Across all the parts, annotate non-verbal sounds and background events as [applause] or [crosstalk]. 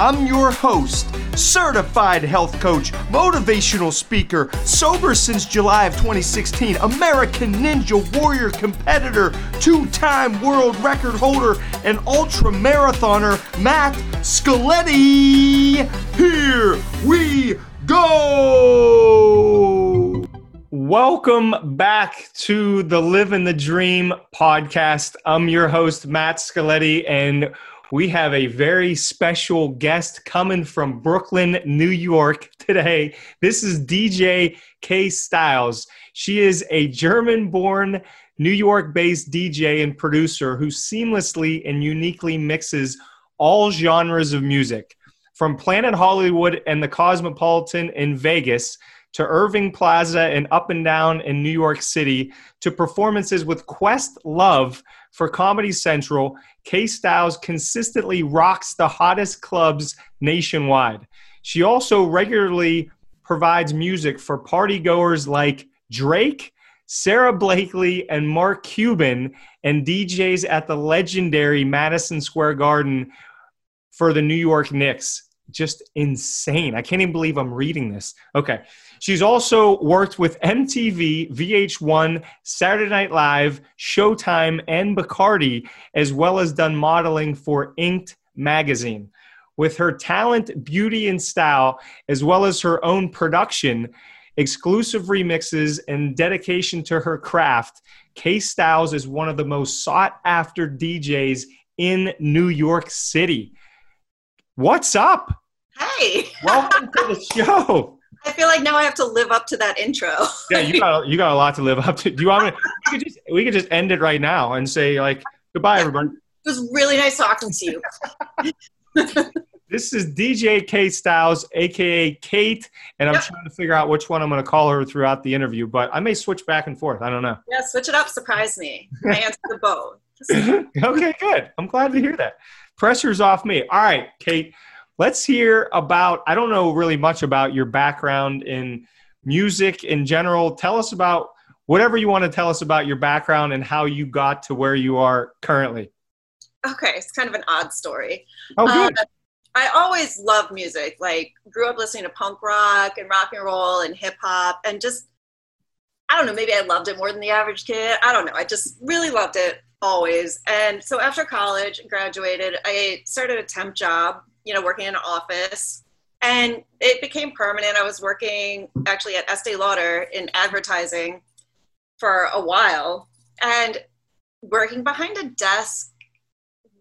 I'm your host, certified health coach, motivational speaker, sober since July of 2016, American Ninja Warrior competitor, two time world record holder, and ultra marathoner, Matt Scaletti. Here we go! Welcome back to the Living the Dream podcast. I'm your host, Matt Scaletti, and we have a very special guest coming from Brooklyn, New York today. This is DJ K Styles. She is a German born, New York based DJ and producer who seamlessly and uniquely mixes all genres of music. From Planet Hollywood and the Cosmopolitan in Vegas to Irving Plaza and Up and Down in New York City to performances with Questlove for Comedy Central, K Styles consistently rocks the hottest clubs nationwide. She also regularly provides music for party goers like Drake, Sara Blakely, and Mark Cuban, and DJs at the legendary Madison Square Garden for the New York Knicks. Just insane. I can't even believe I'm reading this. Okay. She's also worked with MTV, VH1, Saturday Night Live, Showtime, and Bacardi, as well as done modeling for Inked magazine. With her talent, beauty, and style, as well as her own production, exclusive remixes, and dedication to her craft, K Styles is one of the most sought after DJs in New York City. What's up? Hey. Welcome to the [laughs] show. I feel like now I have to live up to that intro. yeah, you got [laughs] you got a lot to live up to. Do you want me? We could just we could just end it right now and say like goodbye, everybody. It was really nice talking to you. [laughs] this is DJ Kate Styles, aka Kate, and I'm yep. trying to figure out which one I'm going to call her throughout the interview. But I may switch back and forth. I don't know. Yeah, switch it up. Surprise me. I [laughs] answer the both. okay, good. I'm glad to hear that. Pressure's off me. All right, Kate let's hear about i don't know really much about your background in music in general. Tell us about whatever you want to tell us about your background and how you got to where you are currently. Okay it's kind of an odd story. Oh good. Um, i always loved music like grew up listening to punk rock and rock and roll and hip hop and just i don't know maybe i loved it more than the average kid. I don't know i just really loved it always. And so after college graduated i started a temp job you know, working in an office. And it became permanent. I was working actually at Estee Lauder in advertising for a while. And working behind a desk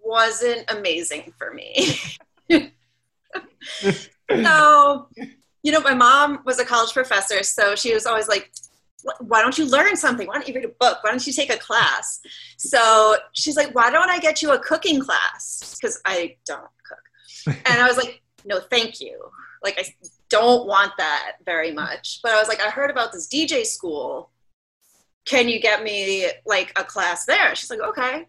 wasn't amazing for me. [laughs] so, you know, my mom was a college professor, so she was always like, why don't you learn something? Why don't you read a book? Why don't you take a class? So she's like, why don't I get you a cooking class? Because I don't and I was like, no, thank you. Like, I don't want that very much. But I was like, I heard about this DJ school. Can you get me like a class there? She's like, okay.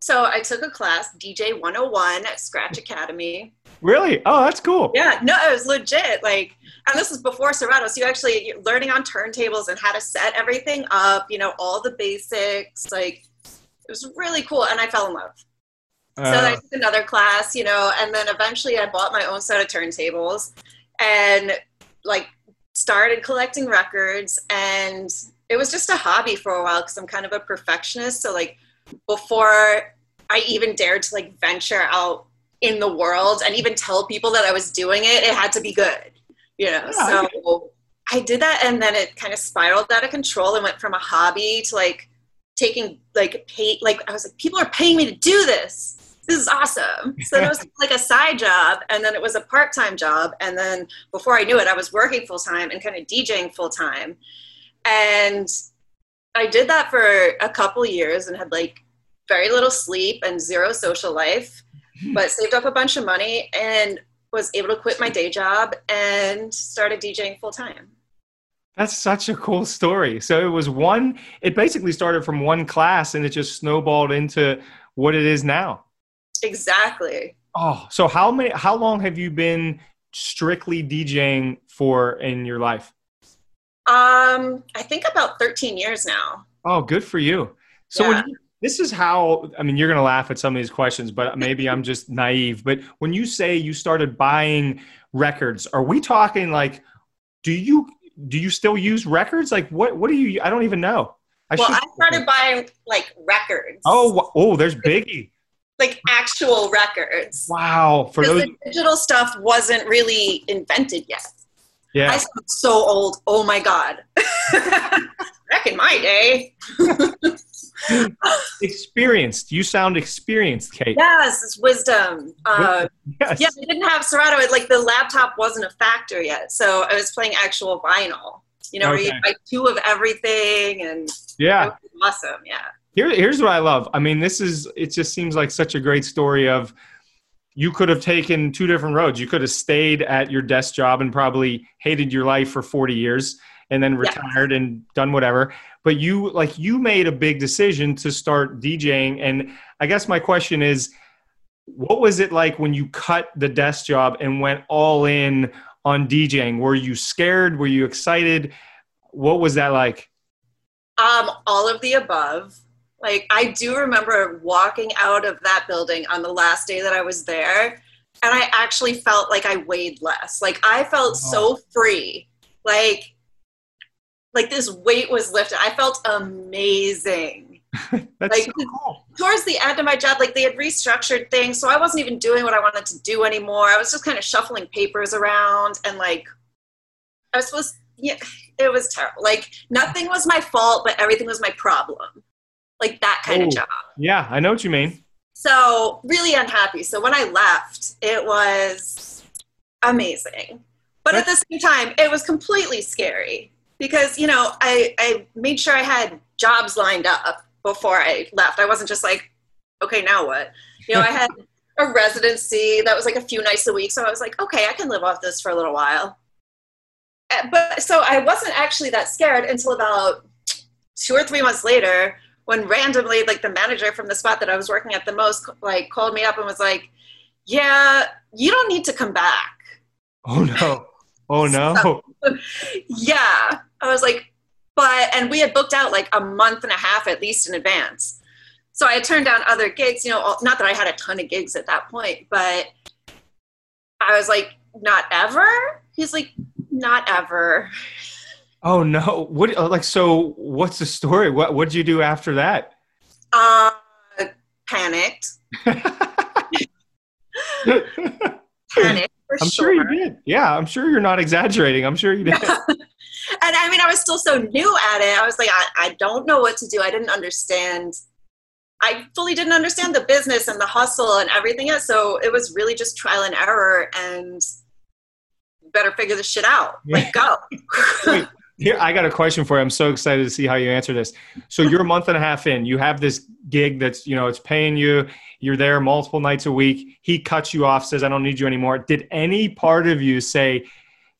So I took a class, DJ 101 at Scratch Academy. Really? Oh, that's cool. Yeah, no, it was legit. Like, and this was before Serato. So you actually learning on turntables and how to set everything up, you know, all the basics. Like, it was really cool. And I fell in love so uh, I took another class, you know, and then eventually I bought my own set of turntables and like started collecting records and it was just a hobby for a while because I'm kind of a perfectionist. So like before I even dared to like venture out in the world and even tell people that I was doing it, it had to be good, you know. Yeah, so I did that and then it kind of spiraled out of control and went from a hobby to like taking like pay like I was like people are paying me to do this this is awesome. So it was [laughs] like a side job, and then it was a part time job, and then before I knew it, I was working full time and kind of DJing full time, and I did that for a couple years and had like very little sleep and zero social life, hmm. but saved up a bunch of money and was able to quit my day job and started DJing full time. That's such a cool story. So it was one, it basically started from one class and it just snowballed into what it is now. Exactly. Oh, so how many? How long have you been strictly DJing for in your life? Um, I think about 13 years now. Oh, good for you. So Yeah. when you, this is how I mean, you're gonna laugh at some of these questions, but [laughs] maybe I'm just naive. But when you say you started buying records, are we talking like? Do you do you still use records? Like what? What do you? I don't even know. I well, should- I started buying like records. Oh, oh, there's Biggie. Like actual records. Wow. For those, the digital stuff wasn't really invented yet. Yeah. I sound so old. Oh my god. [laughs] Back in my day. [laughs] experienced. You sound experienced, Kate. Yes, it's wisdom. Uh, Yes. yeah, I didn't have Serato. It, like the laptop wasn't a factor yet, so I was playing actual vinyl. You know, where you buy two of everything, and Yeah. awesome. Yeah. Here, here's what I love. I mean, this is, it just seems like such a great story of you could have taken two different roads. You could have stayed at your desk job and probably hated your life for 40 years and then Yeah. retired and done whatever. But you, like, you made a big decision to start DJing. And I guess my question is, what was it like when you cut the desk job and went all in on DJing? Were you scared? Were you excited? What was that like? Um, all of the above. Like I do remember walking out of that building on the last day that I was there, and I actually felt like I weighed less. Like I felt so oh. free. Like like this weight was lifted. I felt amazing. [laughs] That's Like- so cool. Towards the end of my job, like they had restructured things, so I wasn't even doing what I wanted to do anymore. I was just kind of shuffling papers around and like I was supposed yeah, it was terrible. Like nothing was my fault, but everything was my problem. Like that kind Oh. of job. Yeah, I know what you mean. So really unhappy. So when I left, it was amazing. But at the same time, it was completely scary because, you know, I, I made sure I had jobs lined up before I left. I wasn't just like, okay, now what? You know, I had [laughs] a residency that was like a few nights a week. So I was like, okay, I can live off this for a little while. Uh, But so I wasn't actually that scared until about two or three months later when randomly like the manager from the spot that I was working at the most like called me up and was like, "Yeah, you don't need to come back." Oh no. Oh no. [laughs] Yeah. I was like, "But and we had booked out like a month and a half at least in advance." So I had turned down other gigs, you know, all- not that I had a ton of gigs at that point, but I was like, "Not ever?" He's like, "Not ever." Oh no. What uh, like so what's the story? What what did you do after that? Uh panicked. [laughs] Panicked for I'm sure you did. Yeah, I'm sure you're not exaggerating. I'm sure you did. [laughs] and I mean, I was still so new at it. I was like, I, I don't know what to do. I didn't understand. I fully didn't understand the business and the hustle and everything else. So it was really just trial and error and better figure this shit out. Like, go. [laughs] Wait, here I got a question for you. I'm so excited to see how you answer this. So you're a month and a half in. You have this gig that's, you know, it's paying you. You're there multiple nights a week. He cuts you off, says, I don't need you anymore. Did any part of you say,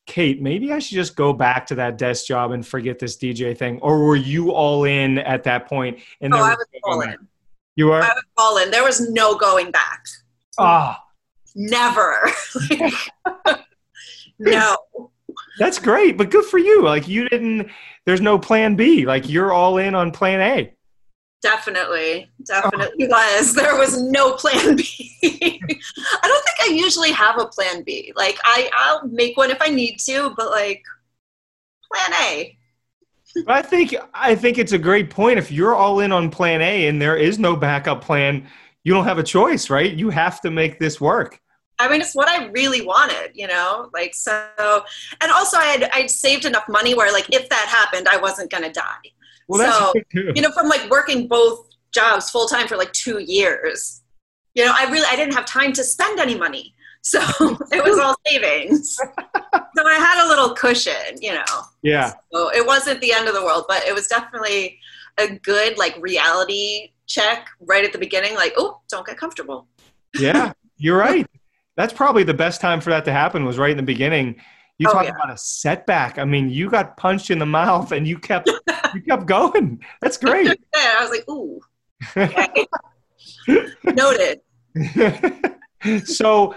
Kate, maybe I should just go back to that desk job and forget this DJ thing? Or were you all in at that point? And oh, I was all in. You are? I was all in. There was no going back. Ah, Never. [laughs] [laughs] no. That's great. But good for you. Like you didn't, there's no plan B. Like you're all in on plan A. Definitely, definitely was. [laughs] There was no plan B. [laughs] I don't think I usually have a plan B. Like I, I'll make one if I need to, but like plan A. But I think I think it's a great point. If you're all in on plan A and there is no backup plan, you don't have a choice, right? You have to make this work. I mean, it's what I really wanted, you know. Like so, and also I had I'd saved enough money where like if that happened, I wasn't gonna die. Well, that's So. You know, from like working both jobs full time for like two years. You know, I really I didn't have time to spend any money, so [laughs] it was all savings. [laughs] so I had a little cushion, you know. yeah, So it wasn't the end of the world, but it was definitely a good like reality check right at the beginning. Like, oh, don't get comfortable. yeah, you're right. That's probably the best time for that to happen was right in the beginning. You Oh, talk yeah. about a setback. I mean, you got punched in the mouth and you kept you [laughs] kept going. That's great. [laughs] And I was like, ooh, okay. [laughs] noted. so,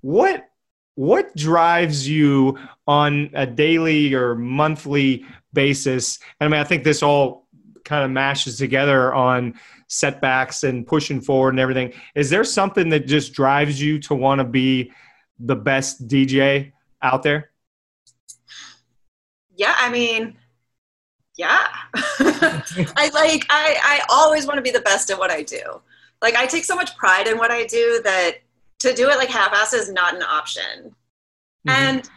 what what drives you on a daily or monthly basis? And I mean, I think this all kind of mashes together on setbacks and pushing forward and everything. Is there something that just drives you to want to be the best DJ out there? Yeah, I mean, yeah. [laughs] I like I I always want to be the best at what I do. Like I take so much pride in what I do that to do it like half-ass is not an option. Mm-hmm. And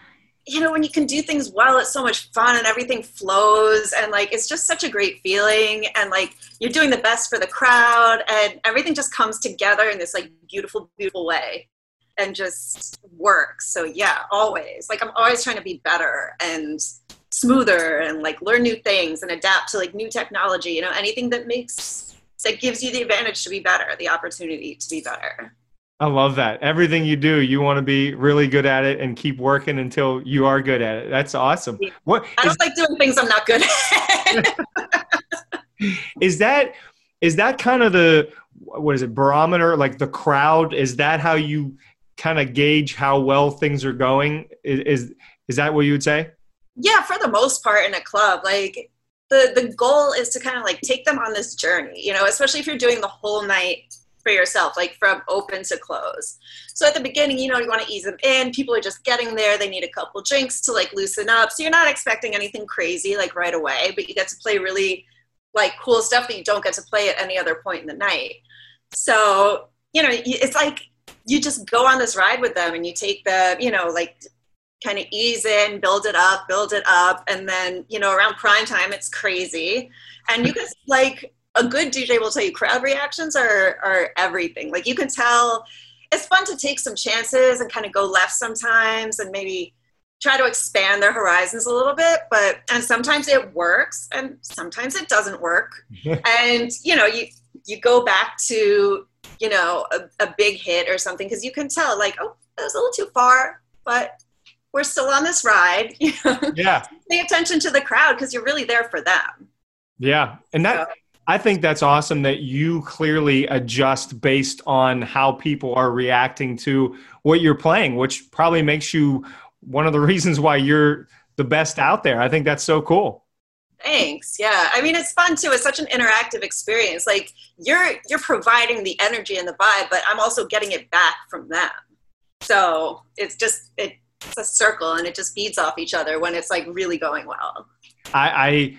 you know, when you can do things well, it's so much fun and everything flows and like it's just such a great feeling and like you're doing the best for the crowd and everything just comes together in this like beautiful, beautiful way and just works. So yeah, always. Like I'm always trying to be better and smoother and like learn new things and adapt to like new technology, you know, anything that makes that gives you the advantage to be better, the opportunity to be better. I love that. Everything you do, you want to be really good at it and keep working until you are good at it. That's awesome. What I don't is, like doing things I'm not good at. [laughs] is that is that kind of the what is it barometer like the crowd is that how you kind of gauge how well things are going is, is is that what you would say yeah for the most part in a club like the the goal is to kind of like take them on this journey you know especially if you're doing the whole night for yourself, like from open to close. So at the beginning, you know, you want to ease them in. People are just getting there. They need a couple drinks to like loosen up. So you're not expecting anything crazy like right away, but you get to play really like cool stuff that you don't get to play at any other point in the night. So, you know, it's like you just go on this ride with them and you take the, you know, like kind of ease in, build it up, build it up. And then, you know, around prime time, it's crazy. And you can like a good DJ will tell you crowd reactions are are everything. Like you can tell it's fun to take some chances and kind of go left sometimes and maybe try to expand their horizons a little bit but and sometimes it works and sometimes it doesn't work. [laughs] And you know you you go back to you know a, a big hit or something because you can tell like oh that was a little too far but we're still on this ride [laughs] yeah. Pay attention to the crowd because you're really there for them. Yeah and that so, I think that's awesome that you clearly adjust based on how people are reacting to what you're playing, which probably makes you one of the [laughs] reasons why you're the best out there. I think that's so cool. Thanks. Yeah. I mean, it's fun too. It's such an interactive experience. Like you're you're providing the energy and the vibe, but I'm also getting it back from them. So it's just it's a circle and it just feeds off each other when it's like really going well. I, I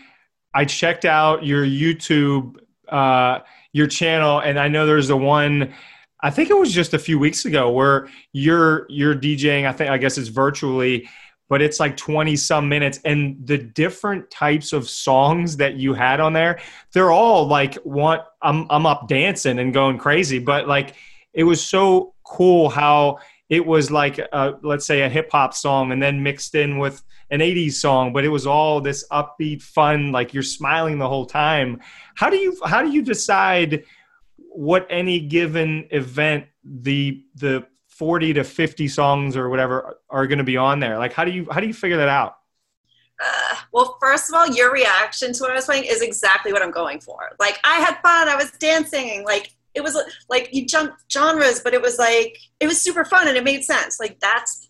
I checked out your YouTube, uh, your channel, and I know there's the one. I think it was just a few weeks ago where you're you're DJing. I think I guess it's virtually, but it's like 20 some minutes, and the different types of songs that you had on there, they're all like one. I'm I'm up dancing and going crazy, but like it was so cool how it was like a, let's say a hip hop song and then mixed in with an 80s song but it was all this upbeat fun like you're smiling the whole time how do you how do you decide what any given event the the 40 to 50 songs or whatever are going to be on there like how do you how do you figure that out uh, [sighs] well, first of all, your reaction to what I was playing is exactly what I'm going for. Like, I had fun. I was dancing. Like, it was like you jumped genres, but it was like it was super fun and it made sense. Like that's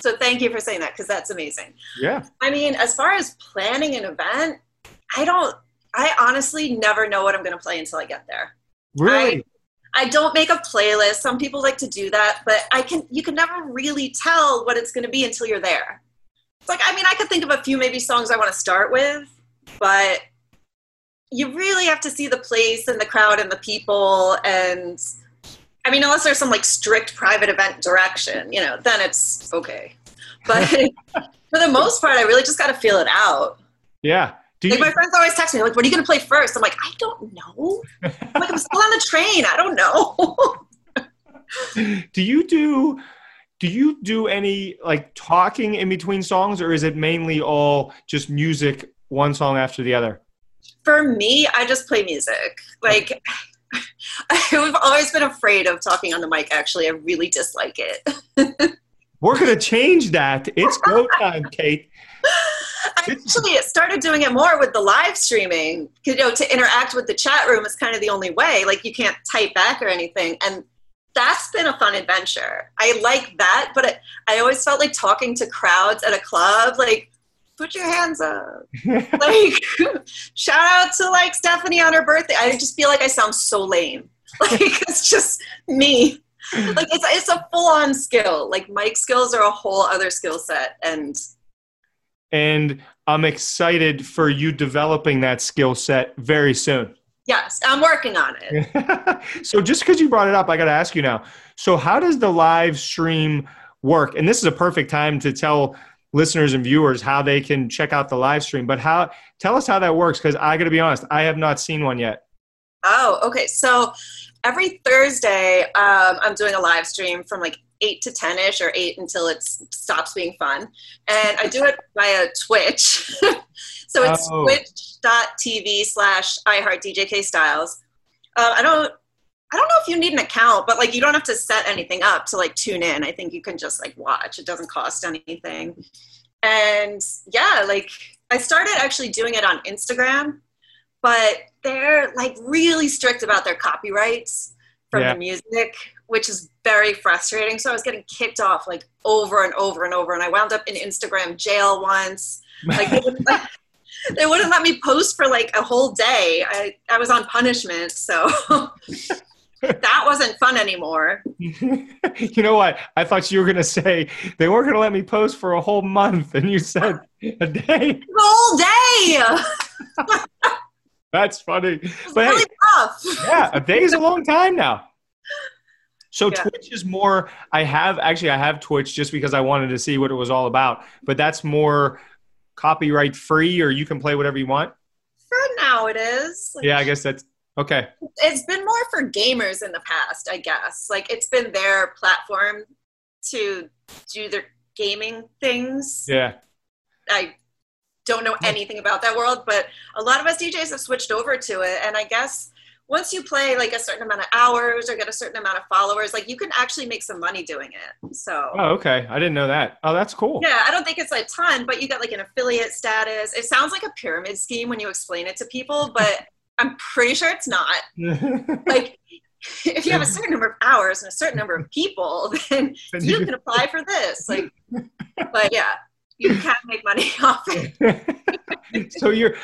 so thank you for saying that because that's amazing. Yeah. I mean, as far as planning an event, I don't. I honestly never know what I'm going to play until I get there. Really. I, I don't make a playlist. Some people like to do that, but I can. You can never really tell what it's going to be until you're there. It's like I mean, I could think of a few maybe songs I want to start with, but you really have to see the place and the crowd and the people and I mean, unless there's some like strict private event direction, you know, then it's okay. But [laughs] for the most part, I really just got to feel it out. Yeah. Do like my friends always text me like, "What are you going to play first? I'm like, "I don't know." I'm like, "I'm still on the train. I don't know." [laughs] do you do? Do you do any like talking in between songs, or is it mainly all just music, one song after the other? For me, I just play music. Like [laughs] I've always been afraid of talking on the mic. Actually, I really dislike it. [laughs] We're gonna change that. It's go time, [laughs] Kate. I actually started doing it more with the live streaming. You know, to interact with the chat room is kind of the only way. Like you can't type back or anything. And that's been a fun adventure. I like that, but it, I always felt like talking to crowds at a club, like put your hands up, [laughs] like shout out to like Stephanie on her birthday. I just feel like I sound so lame. [laughs] Like it's just me. Like it's it's a full on skill. Like mic skills are a whole other skill set, and and I'm excited for you developing that skill set very soon. Yes, I'm working on it. [laughs] so just because you brought it up, I got to ask you now. So how does the live stream work? And this is a perfect time to tell listeners and viewers how they can check out the live stream. But how? Tell us how that works because I got to be honest, I have not seen one yet. Oh, okay. So every Thursday, um, I'm doing a live stream from like eight to ten ish, or eight until it stops being fun, and I do it [laughs] via Twitch. [laughs] so it's oh. twitch.tv slash iHeartDJK Styles. Uh, I don't. I don't know if you need an account, but like you don't have to set anything up to like tune in. I think you can just like watch. It doesn't cost anything. And yeah, like I started actually doing it on Instagram, but they're like really strict about their copyrights from yeah. the music, which is very frustrating. So I was getting kicked off like over and over and over, and I wound up in Instagram jail once. Like they wouldn't, let, [laughs] [laughs] they wouldn't let me post for like a whole day. I I was on punishment, so. [laughs] that wasn't fun anymore. [laughs] you know what? I thought you were going to say they weren't going to let me post for a whole month, and you said a day. [laughs] The whole day. [laughs] That's funny. but really hey, yeah, a day is a long time now. So yeah. Twitch is more. I have actually I have Twitch just because I wanted to see what it was all about. But that's more copyright free, or you can play whatever you want. For now, it is. Yeah, I guess that's okay. It's been more for gamers in the past, I guess. Like it's been their platform to do their gaming things. Yeah. I don't know anything about that world, but a lot of us DJs have switched over to it. And I guess once you play like a certain amount of hours or get a certain amount of followers, like you can actually make some money doing it. So Oh, okay. I didn't know that. Oh, that's cool. Yeah, I don't think it's a ton, but you get like an affiliate status. It sounds like a pyramid scheme when you explain it to people, but I'm pretty sure it's not. like [laughs] if you have a certain number of hours and a certain number of people, [laughs] then you can apply for this. Like [laughs] but yeah, you can make money off it. so you're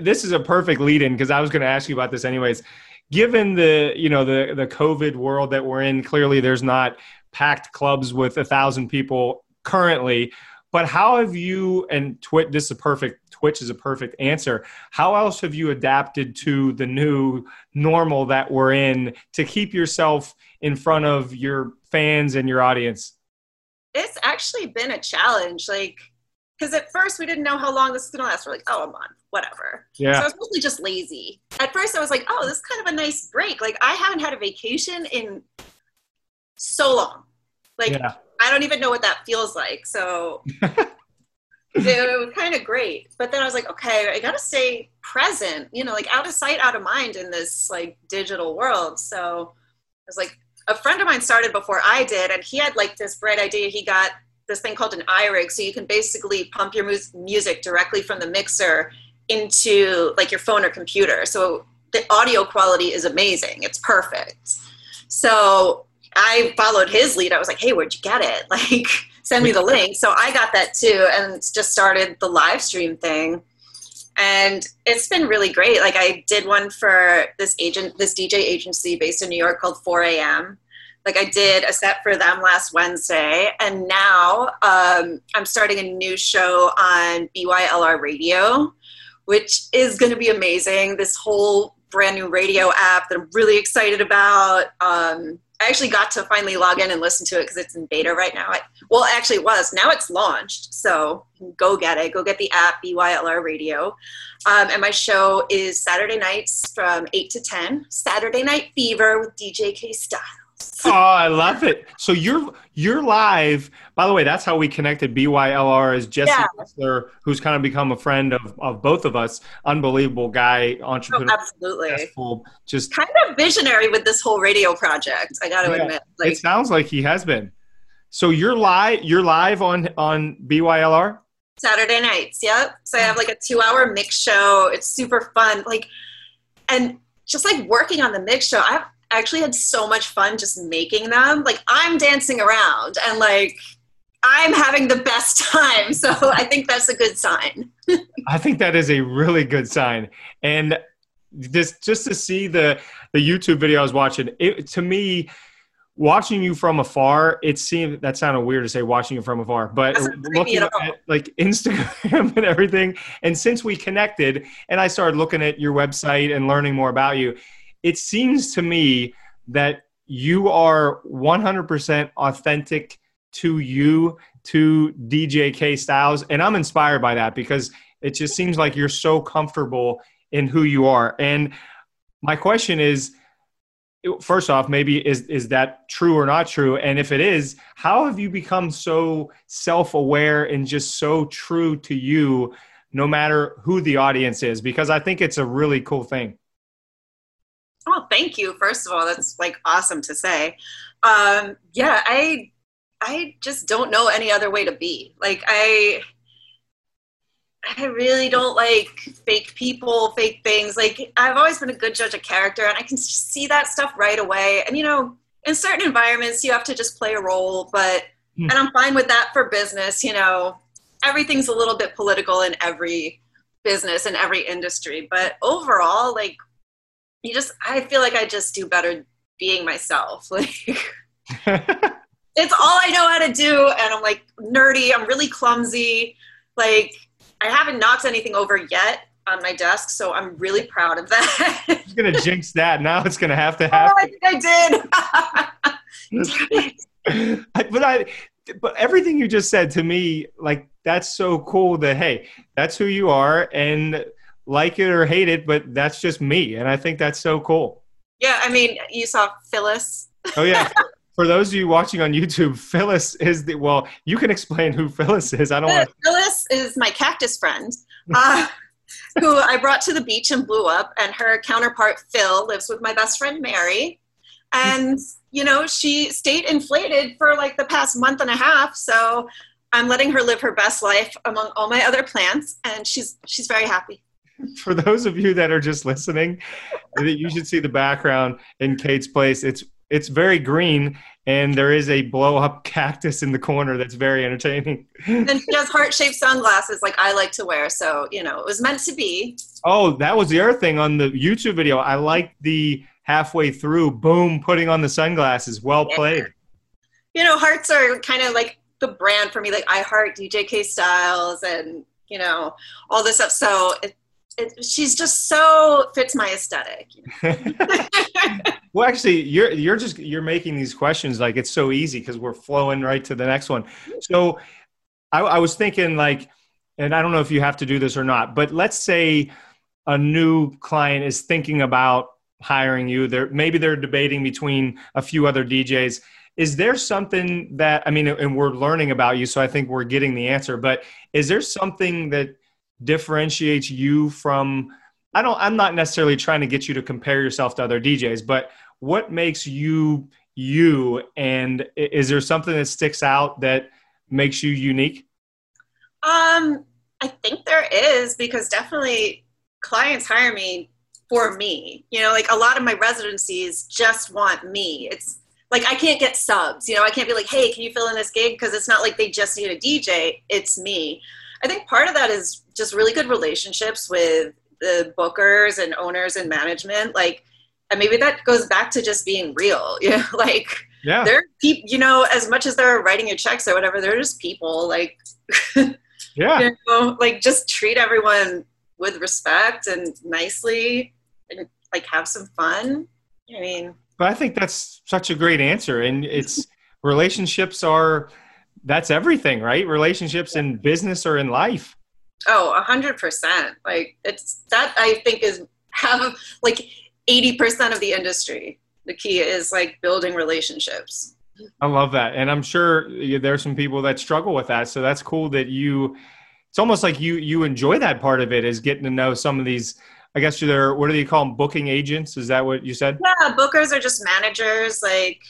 this is a perfect lead in because I was going to ask you about this anyways. Given the you know the the COVID world that we're in, clearly there's not packed clubs with a thousand people currently. But how have you and Twitch? This is a perfect Twitch is a perfect answer. How else have you adapted to the new normal that we're in to keep yourself in front of your fans and your audience? It's actually been a challenge. Like because at first we didn't know how long this is going to last. We're like, oh, a month, whatever. Yeah. So I was mostly just lazy. At first, I was like, oh, this is kind of a nice break. Like I haven't had a vacation in so long. Like yeah. I don't even know what that feels like. So [laughs] it was kind of great. But then I was like, okay, I got to stay present. You know, like out of sight, out of mind in this like digital world. So I was like, a friend of mine started before I did, and he had like this bright idea. He got this thing called an iRig, so you can basically pump your mu- music directly from the mixer into like your phone or computer. So the audio quality is amazing. It's perfect. So I followed his lead. I was like, "Hey, where'd you get it? [laughs] Like, send me the link." So I got that too, and just started the live stream thing. And it's been really great. Like I did one for this agent, this DJ agency based in New York called 4 a.m like I did a set for them last Wednesday, and now um, I'm starting a new show on BYLR Radio, which is going to be amazing. This whole brand new radio app that I'm really excited about. Um, I actually got to finally log in and listen to it because it's in beta right now. I, well, actually, it was. Now it's launched, so go get it. Go get the app BYLR Radio. Um, and my show is Saturday nights from 8 to 10. Saturday Night Fever with DJ K Style oh, I love it. So you're you're live. By the way, that's how we connected. BYLR is Jesse yeah. who's kind of become a friend of, of both of us. Unbelievable guy, oh, entrepreneur. Oh, absolutely. Just kind of visionary with this whole radio project. I got to yeah, admit. Like, it sounds like he has been. So you're live. You're live on on BYLR. Saturday nights. Yep. So I have like a two hour mix show. It's super fun. Like, and just like working on the mix show, I've I actually had so much fun just making them. Like I'm dancing around and like I'm having the best [laughs] time. So I think that's a good sign. [laughs] I think that is a really good sign. And just just to see the the YouTube video I was watching, it to me watching you from afar, it seemed that sounded weird to say watching you from afar, but looking at, at like [laughs] Instagram and everything. And since we connected and I started looking at your website and learning more about you, it seems to me that you are 100% authentic to you, to DJ K Styles. And I'm inspired by that because it just seems like you're so comfortable in who you are. And my question is, first off maybe is is that true or not true and if it is how have you become so self-aware and just so true to you no matter who the audience is because i think it's a really cool thing oh thank you first of all that's like awesome to say um yeah i i just don't know any other way to be like i I really don't like fake people, fake things. Like I've always been a good judge of character, and I can see that stuff right away. And you know, in certain environments, you have to just play a role, but mm. and I'm fine with that for business. You know, everything's a little bit political in every business in every industry, but overall, like you just, I feel like I just do better being myself. [laughs] Like [laughs] it's all I know how to do, and I'm like nerdy. I'm really clumsy. Like I haven't knocked anything over yet on my desk, so I'm really proud of that. [laughs] You're gonna jinx that. Now it's gonna have to happen. Oh, I think I did. but I, but everything you just said to me, like that's so cool. That hey, that's who you are, and like it or hate it, but that's just me, and I think that's so cool. Yeah, I mean, you saw Phyllis. Oh yeah. [laughs] for those of you watching on YouTube, Phyllis is the well. You can explain who Phyllis is. I don't want. [laughs] Phyllis is my cactus friend, uh, [laughs] who I brought to the beach and blew up, and her counterpart Phil lives with my best friend Mary, and you know she stayed inflated for like the past month and a half. So I'm letting her live her best life among all my other plants, and she's she's very happy [laughs] for those of you that are just listening, you should see the background in Kate's place. It's it's very green and there is a blow up [laughs] cactus in the corner that's very entertaining. and she has heart shaped sunglasses like I like to wear. So, you know, it was meant to be. Oh, that was the other thing on the YouTube video. I like the halfway through, boom, putting on the sunglasses. Well yeah. played. You know, hearts are kind of like the brand for me. Like I heart DJK Styles and, you know, all this stuff. So it, it, she's just so fits my aesthetic. [laughs] well, actually, you're you're just you're making these questions like it's so easy because we're flowing right to the next one. So, I, I was thinking like, and I don't know if you have to do this or not, but let's say a new client is thinking about hiring you. They're maybe they're debating between a few other DJs. Is there something that I mean, and we're learning about you, so I think we're getting the answer. But is there something that differentiates you from I don't I'm not necessarily trying to get you to compare yourself to other DJs, but what makes you you and is there something that sticks out that makes you unique? Um I think there is because definitely clients hire me for me. You know, like a lot of my residencies just want me. It's like I can't get subs. You know, I can't be like, "Hey, can you fill in this gig?" because it's not like they just need a DJ. It's me. I think part of that is just really good relationships with the bookers and owners and management. Like, and maybe that goes back to just being real. [laughs] You know, like yeah. they're people. You know, as much as they're writing your checks or whatever, they're just people. Like, [laughs] yeah, you know, like just treat everyone with respect and nicely, and like have some fun. I mean, but I think that's such a great answer, and it's relationships are that's everything, right? Relationships in business or in life. Oh, a hundred percent. Like it's that I think is have like eighty percent of the industry. The key is like building relationships. I love that, and I'm sure there's some people that struggle with that. So that's cool that you. It's almost like you you enjoy that part of it is getting to know some of these. I guess you're what do they call them? Booking agents? Is that what you said? Yeah, bookers are just managers. Like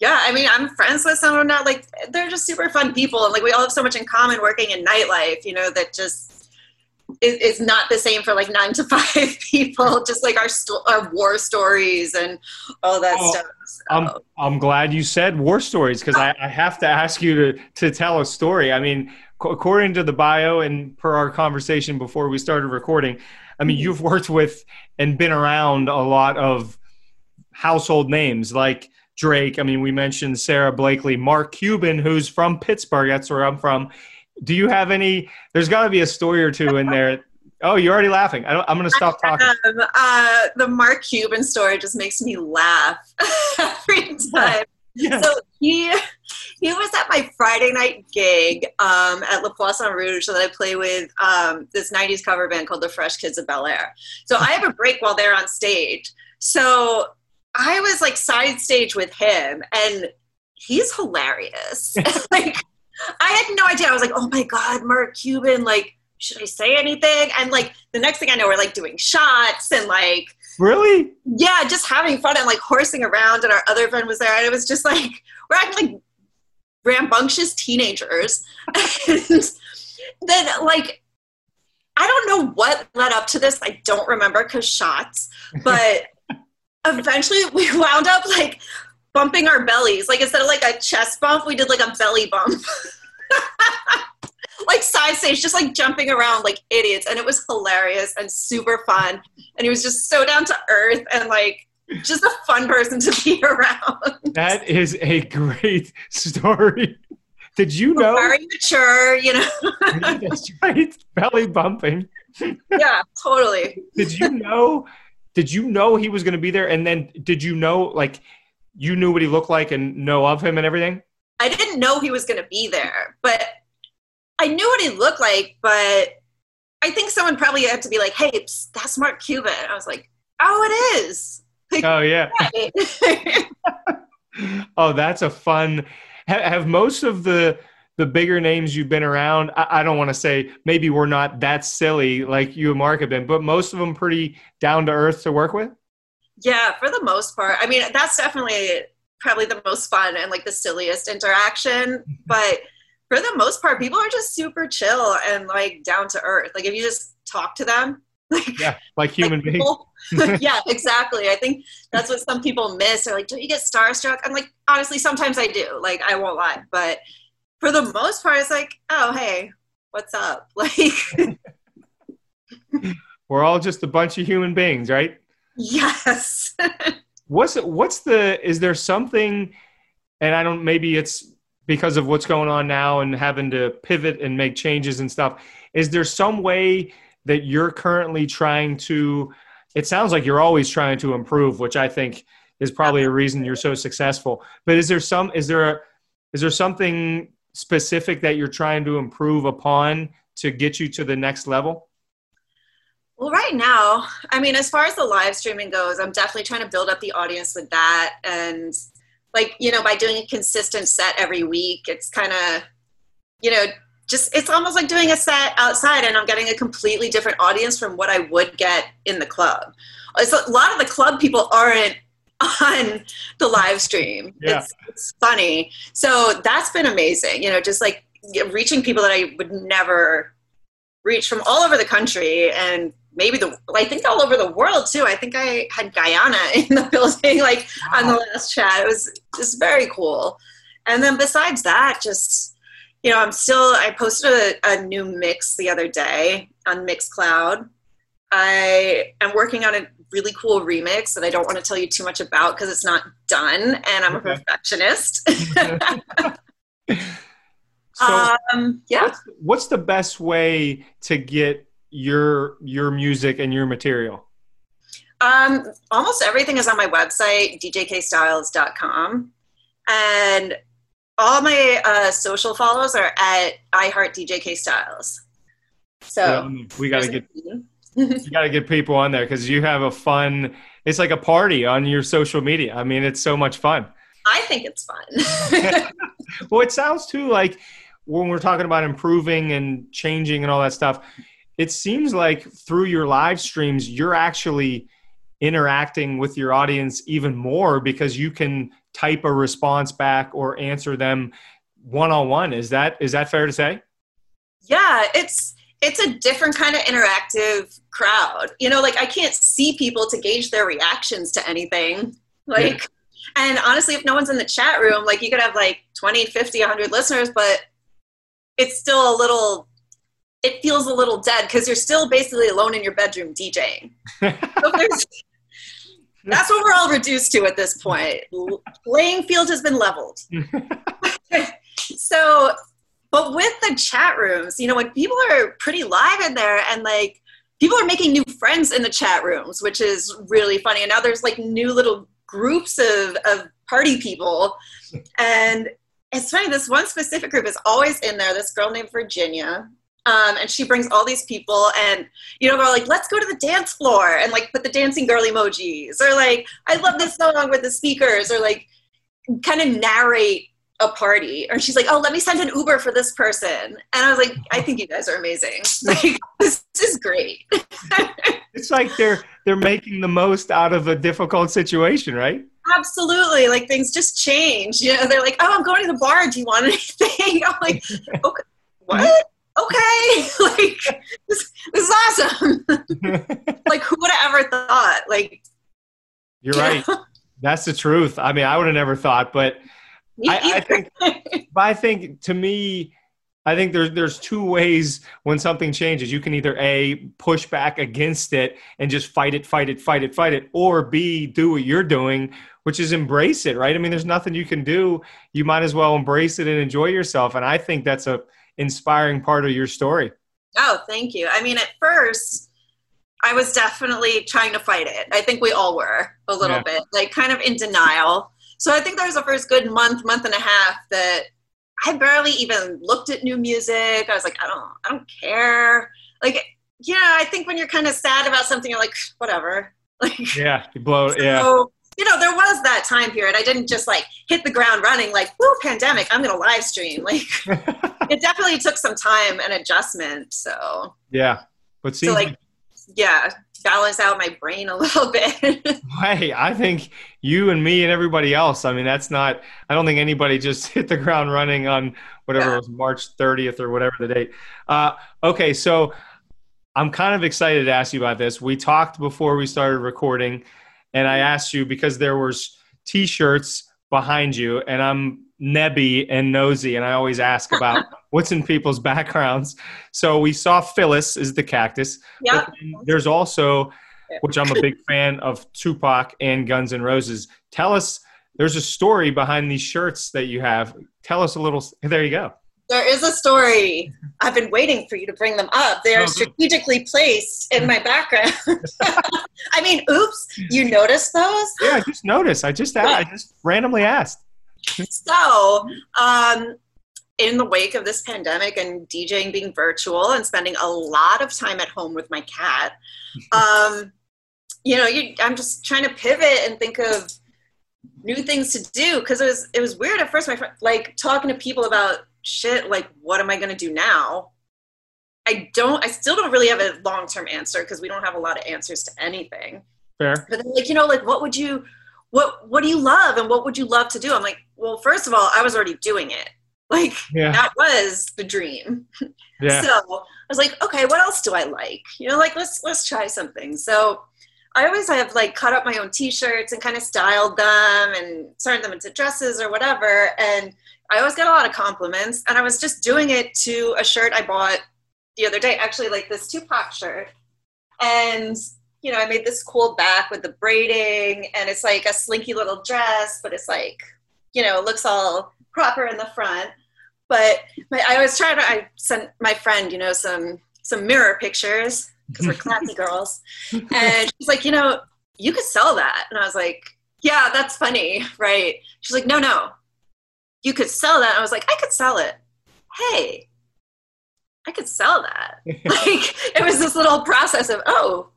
yeah, I mean, I'm friends with some of them now. Like, they're just super fun people, and like we all have so much in common working in nightlife. You know, that just is, is not the same for like nine to five [laughs] people. Just like our sto- our war stories and all that Oh, stuff. So- I'm I'm glad you said war stories because I, I have to ask you to to tell a story. I mean, co- according to the bio and per our conversation before we started recording, I mean, mm-hmm. you've worked with and been around a lot of household names like Drake. I mean, we mentioned Sara Blakely, Mark Cuban, who's from Pittsburgh. That's where I'm from. Do you have any? There's got to be a story or two in there. Oh, you're already laughing. I don't, I'm going to stop talking. Um, uh, the Mark Cuban story just makes me laugh [laughs] every time. Yeah. So he he was at my Friday night gig um, at La Poisson Rouge that I play with um, this '90s cover band called the Fresh Kids of Bel Air. So I have a break while they're on stage. So I was like side stage with him, and he's hilarious. [laughs] [laughs] like I had no idea. I was like, oh my god, Mark Cuban, like. Should I say anything? And like the next thing I know, we're like doing shots and like Really? yeah, just having fun and like horsing around. And our other friend was there, and it was just like we're acting like rambunctious teenagers. [laughs] and then like I don't know what led up to this. I don't remember because shots, but eventually we [laughs] wound up like bumping our bellies. Like instead of like a chest bump, we did like a belly bump. [laughs] like side stage, just like jumping around like idiots. And it was hilarious and super fun. And he was just so down to earth and like just a fun person to [laughs] be around. That is a great story. Did you know? Very mature, you know. That's right. Belly bumping. yeah, totally. Did you know? Did you know he was going to be there? And then did you know, like, you knew what he looked like and know of him and everything? I didn't know he was going to be there, but I knew what he looked like. But I think someone probably had to be like, "Hey, psst, that's Mark Cuban." I was like, "Oh, it is." Oh yeah. [laughs] [laughs] Oh, that's a fun. ha- Have most of the the bigger names you've been around? I, I don't want to say maybe we're not that silly like you and Mark have been, but most of them pretty down to earth to work with. yeah, for the most part. I mean, that's definitely probably the most fun and like the silliest interaction. Mm-hmm. But for the most part, people are just super chill and like down to earth. Like if you just talk to them, [laughs] like Yeah, like human like, beings. [laughs] [laughs] yeah, exactly. I think that's what some people miss. They're like, "Don't you get starstruck?" I'm like, honestly, sometimes I do. Like, I won't lie, but for the most part, it's like, "Oh, hey, what's up?" [laughs] Like, We're all just a bunch of human beings, right? yes, [laughs] what's what's the is there something and i don't maybe it's because of what's going on now and having to pivot and make changes and stuff is there some way that you're currently trying to it sounds like you're always trying to improve which i think is probably a reason you're so successful but is there some is there a, is there something specific that you're trying to improve upon to get you to the next level Well, right now, I mean, as far as the live streaming goes, I'm definitely trying to build up the audience with that. And, like, you know, by doing a consistent set every week, it's kind of, you know, just it's almost like doing a set outside and I'm getting a completely different audience from what I would get in the club. It's a lot of the club people aren't on the live stream. Yeah. It's, it's funny. So that's been amazing, you know, just like reaching people that I would never reach from all over the country and maybe the I think all over the world too. I think I had Guyana [laughs] in the building like on the last chat. It was just very cool. And then besides that, just you know, I'm still I posted a, a new mix the other day on Mixcloud. I am working on a really cool remix that I don't want to tell you too much about because it's not done and I'm a perfectionist. [laughs] [laughs] so um, yeah. what's, what's the best way to get your your music and your material Um, almost everything is on my website, djkstyles.com. And all my uh, social follows are at iHeartDJKStyles. So Yeah, we got to get [laughs] you got to get people on there because you have a fun. It's like a party on your social media. I mean, it's so much fun. I think it's fun. [laughs] [laughs] Well, it sounds too like when we're talking about improving and changing and all that stuff. It seems like through your live streams, you're actually interacting with your audience even more because you can type a response back or answer them one on one. Is that is that fair to say? yeah, it's it's a different kind of interactive crowd. You know, like I can't see people to gauge their reactions to anything. Like, yeah. and honestly, if no one's in the chat room, like you could have like 20, 50, 100 listeners, but it's still a little, it feels a little dead because you're still basically alone in your bedroom DJing. [laughs] so that's what we're all reduced to at this point. Playing field has been leveled. [laughs] [laughs] so but with the chat rooms, you know, when people are pretty live in there and like people are making new friends in the chat rooms, which is really funny. And now there's like new little groups of, of party people. And it's funny, this one specific group is always in there, this girl named Virginia. Um, and she brings all these people and you know they're like let's go to the dance floor and like put the dancing girl emojis or like i love this song with the speakers or like kind of narrate a party. And she's like oh let me send an uber for this person. And i was like i think you guys are amazing. [laughs] Like this is great. [laughs] It's like they're they're making the most out of a difficult situation right? Absolutely. Like things just change. You know they're like oh i'm going to the bar. Do you want [laughs] anything? I'm like okay. What? Okay. Like this, this is awesome. Like who would have ever thought? Like you're right. That's the truth. I mean i would have never thought but I, I, think, [laughs] but I think to me, I think there's there's two ways when something changes. You can either a push back against it and just fight it, fight it, fight it, fight it, or b do what you're doing, which is embrace it. Right? I mean, there's nothing you can do. You might as well embrace it and enjoy yourself. And I think that's a inspiring part of your story. Oh, thank you. I mean, at first, I was definitely trying to fight it. I think we all were a little yeah. bit, like kind of in denial. So I think there was a first good month, month and a half that I barely even looked at new music. I was like, I don't, I don't care. Like, yeah, I think when you're kind of sad about something, you're like, whatever. [laughs] Like, yeah, you blow. So, yeah. You know, there was that time period. I didn't just like hit the ground running, like, whoo, pandemic, I'm going to live stream. Like, [laughs] it definitely took some time and adjustment. So, yeah. But see, so, like, yeah, balance out my brain a [laughs] little bit. hey, I think you and me and everybody else. I mean, that's not. I don't think anybody just [laughs] hit the ground running on whatever yeah. was March 30th or whatever the date. Uh, okay, so I'm kind of excited to ask you about this. We talked before we started recording, and I asked you because there was T-shirts behind you, and I'm nebby and nosy, and I always ask about [laughs] what's in people's [laughs] backgrounds. So we saw Phyllis is the cactus. Yeah. There's also, which I'm a big [laughs] fan of Tupac and Guns N' Roses. Tell us, there's a story behind these shirts that you have. Tell us a little. There you go. There is a story. I've been waiting for you to bring them up. They are oh, strategically placed in my background. [laughs] I mean, oops, you noticed those? Yeah, I just noticed. I just I just randomly asked. So, um, in the wake of this pandemic and DJing being virtual and spending a lot of time at home with my cat, [laughs] um, you know, you, I'm just trying to pivot and think of new things to do because it was it was weird at first. My friend, like talking to people about shit, like what am I going to do now? I don't. I still don't really have a long term answer because we don't have a lot of answers to anything. Fair. But then, like you know, like what would you, what what do you love and what would you love to do? I'm like, well, first of all, I was already doing it. [laughs] Like yeah. that was the dream. Yeah. So I was like, okay, what else do I like? You know, like let's let's try something. So I always have like cut up my own t-shirts and kind of styled them and turned them into dresses or whatever. And I always get a lot of compliments. And I was just doing it to a shirt I bought the other day, actually like this Tupac shirt. And you know, I made this cool back with the braiding and it's like a slinky little dress, but it's like, you know, it looks all proper in the front. But my, I was trying to. I sent my friend, you know, some some mirror pictures because we're classy [laughs] girls, and she's like, you know, you could sell that, and I was like, yeah, that's funny, [laughs] right? She's like, no, no, you could sell that. And I was like, I could sell it. Hey, I could sell that. [laughs] like it was this little process of, oh,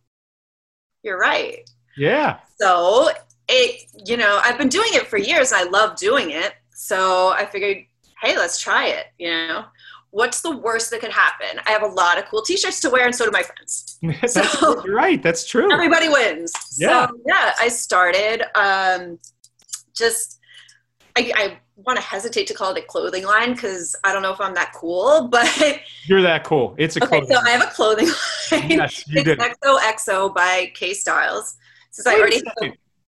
you're right. Yeah. So it, you know, I've been doing it for years. I love doing it. So I figured, hey, let's try it. You know, what's the worst that could happen? I have a lot of cool T-shirts to wear, and so do my friends. [laughs] so, you're right. That's true. Everybody wins. Yeah. So yeah, I started um, just I, I want to hesitate to call it a clothing line because I don't know if I'm that cool, [laughs] but you're that cool. It's a okay. So I have a clothing [laughs] line. Yes, you it's did. XOXO by K Styles. Since I already have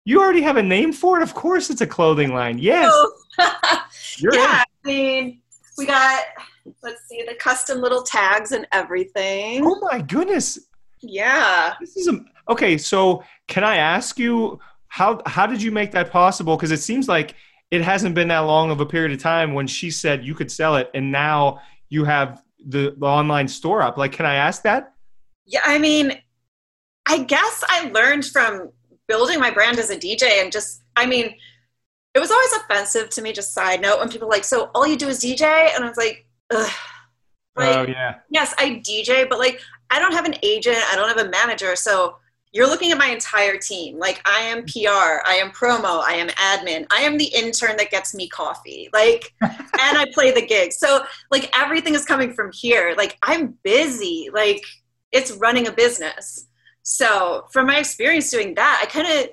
you already have a name for it. Of course, it's a clothing line. Yes. [laughs] Oh. yeah, in. I mean, we got let's see the custom little tags and everything. Oh my goodness. Yeah. This is a, okay. So, can I ask you how how did you make that possible? Because it seems like it hasn't been that long of a period of time when she said you could sell it, and now you have the, the online store up. Like, can I ask that? Yeah, I mean, I guess I learned from building my brand as a DJ and just, I mean, it was always offensive to me, just side note, when people like, so all you do is DJ? And I was like, ugh. Like, oh, yeah. Yes, I DJ, but like, I don't have an agent, I don't have a manager. So you're looking at my entire team. Like, I am PR, I am promo, I am admin, I am the intern that gets me coffee. Like, [laughs] and I play the gigs. So, like, everything is coming from here. Like, I'm busy. Like, it's running a business. So, from my experience doing that, I kind of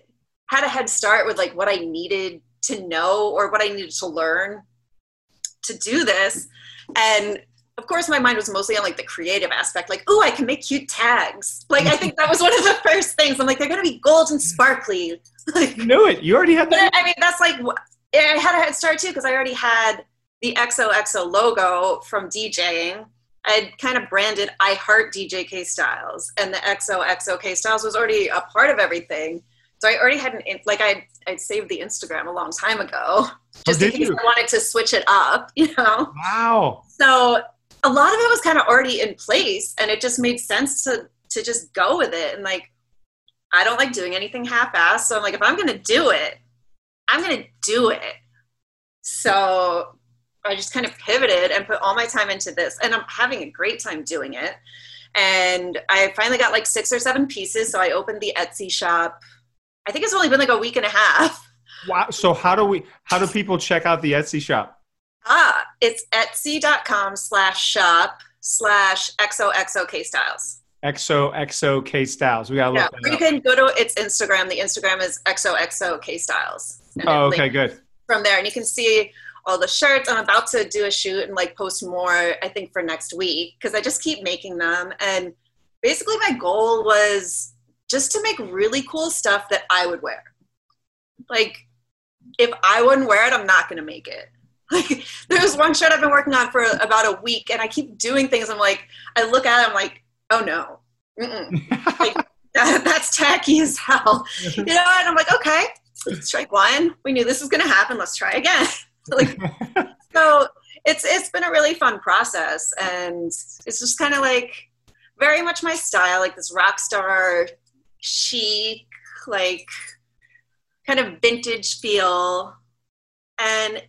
had a head start with like what I needed to know or what I needed to learn to do this. And of course, my mind was mostly on like the creative aspect, like, oh, I can make cute tags. Like, I think that was one of the [laughs] first things. I'm like, they're gonna be gold and sparkly. [laughs] Like, you knew it. You already had that. I mean, that's like, I had a head start too because I already had the XOXO logo from DJing. I kind of branded I Heart DJ K Styles, and the XOXO K Styles was already a part of everything. So I already had an like I I'd saved the Instagram a long time ago, oh, just oh, in case you? I wanted to switch it up, [laughs] you know. Wow. So a lot of it was kind of already in place, and it just made sense to to just go with it. And like, I don't like doing anything half-assed, so I'm like, if I'm gonna do it, I'm gonna do it. So I just kind of pivoted and put all my time into this, and I'm having a great time doing it. And I finally got like six or seven pieces, so I opened the Etsy shop I think it's only been like a week and a half. Wow. So how do we how do people check out the Etsy shop? Ah, it's etsy.com slash shop slash XOXOK styles. XOXOK styles. We gotta look. Yeah, you can go to its Instagram. The Instagram is XOXOK styles. Oh, okay, good. From there, and you can see all the shirts. I'm about to do a shoot and like post more. I think for next week because I just keep making them. And basically, my goal was just to make really cool stuff that I would wear. Like, if I wouldn't wear it, I'm not going to make it. [laughs] Like, there's one shirt I've been working on for about a week, and I keep doing things. I'm like, I look at it, I'm like, oh no, [laughs] like, that, [laughs] that's tacky as hell, you know. And I'm like, okay, strike one. We knew this was going to happen. Let's try again. like, so it's it's been a really fun process, and it's just kind of like very much my style, like this rock star chic, like kind of vintage feel. And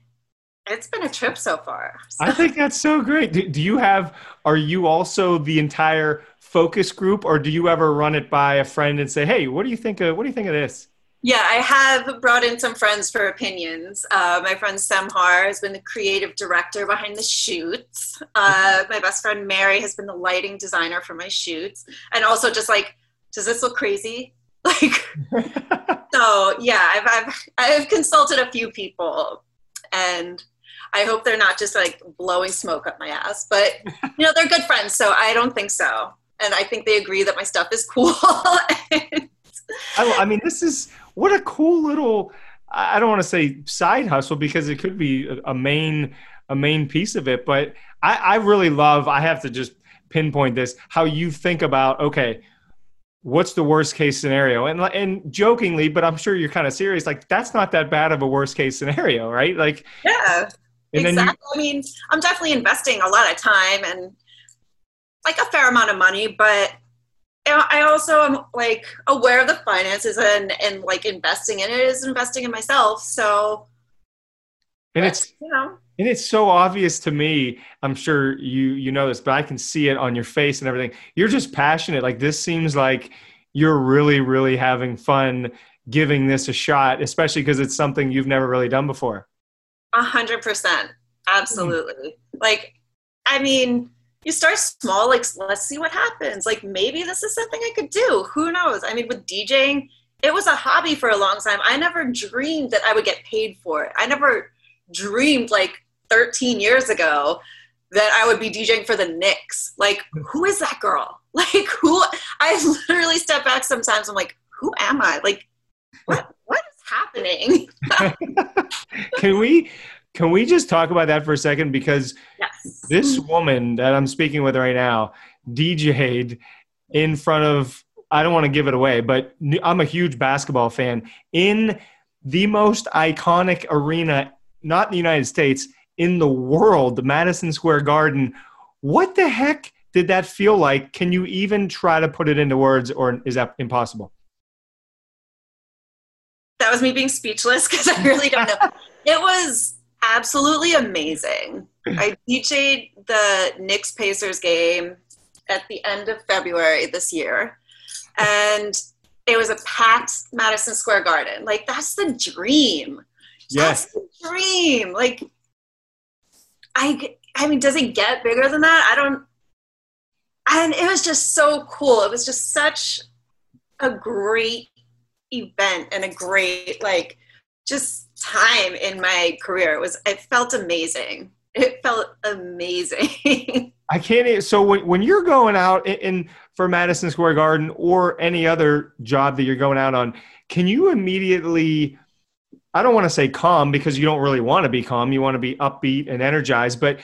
it's been a trip so far. So. I think that's so great. Do, do, you have, are you also the entire focus group or do you ever run it by a friend and say, hey, what do you think of, what do you think of this? Yeah, I have brought in some friends for opinions. Uh, my friend Semhar has been the creative director behind the shoots. Uh, my best friend Mary has been the lighting designer for my shoots. And also just like does this look crazy? [laughs] Like, so yeah, I've, I've, I've consulted a few people and I hope they're not just like blowing smoke up my ass, but [laughs] you know, they're good friends. So I don't think so. And I think they agree that my stuff is cool. [laughs] I, I mean, this is what a cool little, I don't want to say side hustle because it could be a main, a main piece of it, but I, I really love, I have to just pinpoint this, how you think about, okay, what's the worst case scenario? And and jokingly but i'm sure you're kind of serious like that's not that bad of a worst case scenario right? Like yeah exactly you, i mean i'm definitely investing a lot of time and like a fair amount of money but i also am like aware of the finances and and like investing in it is investing in myself so and it's you know and it's so obvious to me i'm sure you you know this but i can see it on your face and everything. You're just passionate. Like this seems like you're really really having fun giving this a shot especially because it's something you've never really done before. A hundred percent. Absolutely. Mm. like i mean you start small like let's see what happens. Like maybe this is something i could do. Who knows? I mean with djing it was a hobby for a long time. I never dreamed that i would get paid for it. I never dreamed like 13 years ago that I would be DJing for the Knicks. Like, who is that girl? [laughs] Like, who? I literally step back sometimes. I'm like, who am I? Like, what? What is happening? [laughs] can we? Can we just talk about that for a second? Because yes. this woman that I'm speaking with right now DJ'd in front of, I don't want to give it away, but I'm a huge basketball fan, in the most iconic arena, not in the United States, in the world, the Madison Square Garden. What the heck did that feel like? Can you even try to put it into words, or is that impossible? That was me being speechless because I really don't know. it was absolutely amazing. I DJ'd the Knicks Pacers game at the end of February this year, and it was a packed Madison Square Garden. Like that's the dream. Yes, that's the dream. Like I I mean, does it get bigger than that? I don't. And it was just so cool. It was just such a great event and a great like just time in my career. It was. It felt amazing. It felt amazing. [laughs] I can't. So when when you're going out in, in for Madison Square Garden or any other job that you're going out on, can you immediately I don't want to say calm because you don't really want to be calm. You want to be upbeat and energized. But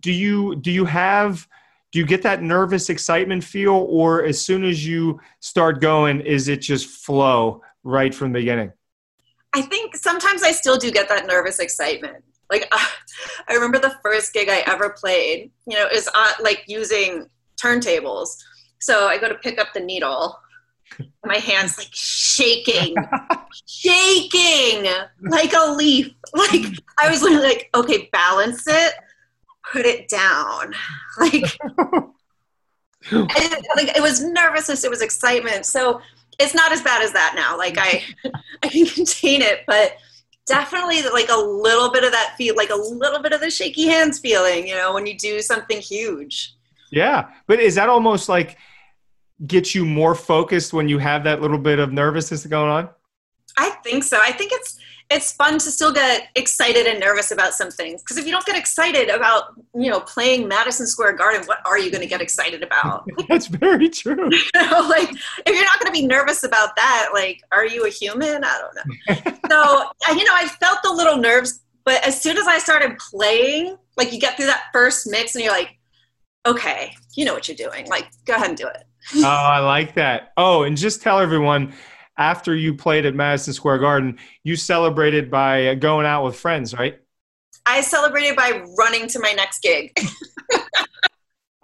do you do you have do you get that nervous excitement feel, or as soon as you start going, is it just flow right from the beginning? I think sometimes I still do get that nervous excitement. Like uh, [laughs] I remember the first gig I ever played. You know, is uh, like using turntables. So I go to pick up the needle my hands like shaking, shaking like a leaf. Like I was literally like, okay, balance it, put it down. Like, like it was nervousness, it was excitement. So it's not as bad as that now. Like I, [laughs] I can contain it, but definitely like a little bit of that feel, like a little bit of the shaky hands feeling, you know, when you do something huge. Yeah, but is that almost like? Get you more focused when you have that little bit of nervousness going on? I think so. I think it's it's fun to still get excited and nervous about some things because if you don't get excited about you know playing Madison Square Garden, what are you going to get excited about? [laughs] That's very true. [laughs] you know, like if you're not going to be nervous about that, like are you a human? I don't know. [laughs] so you know, I felt the little nerves, but as soon as I started playing, like you get through that first mix and you're like, okay, you know what you're doing. Like go ahead and do it oh, I like that. Oh, and just tell everyone after you played at Madison Square Garden, you celebrated by going out with friends, right? I celebrated by running to my next gig.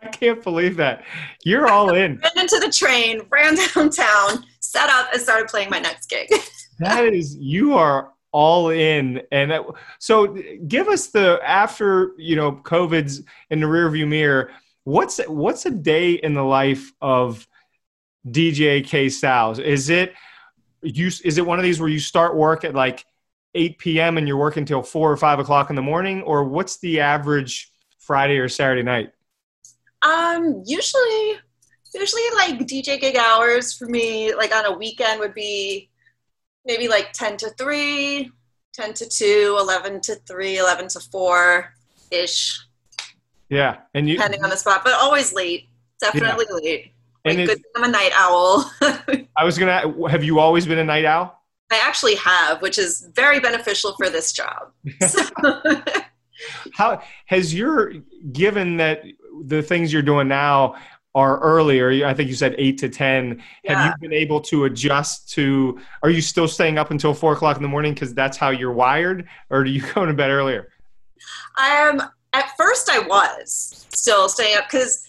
I can't believe that. You're all in. [laughs] Went into the train, ran downtown, set up, and started playing my next gig. [laughs] that is, you are all in. And that, so, give us the after you know COVID's in the rearview mirror what's what's a day in the life of DJ K Styles? Is it you? Is it one of these where you start work at like 8 p.m. and you're working till four or five o'clock in the morning, or what's the average Friday or Saturday night? Um, usually, usually like DJ gig hours for me, like on a weekend would be maybe like 10 to 3, 10 to 2, 11 to 3, 11 to 4 ish. Yeah, and you depending on the spot, but always late. Definitely yeah. late. Like, and good, I'm a night owl. [laughs] I was gonna. Have you always been a night owl? I actually have, which is very beneficial for this job. [laughs] [laughs] How has your given that the things you're doing now are earlier? I think you said eight to ten. Yeah. Have you been able to adjust to? Are you still staying up until four o'clock in the morning because that's how you're wired, or do you go to bed earlier? Um, at first I was still staying up because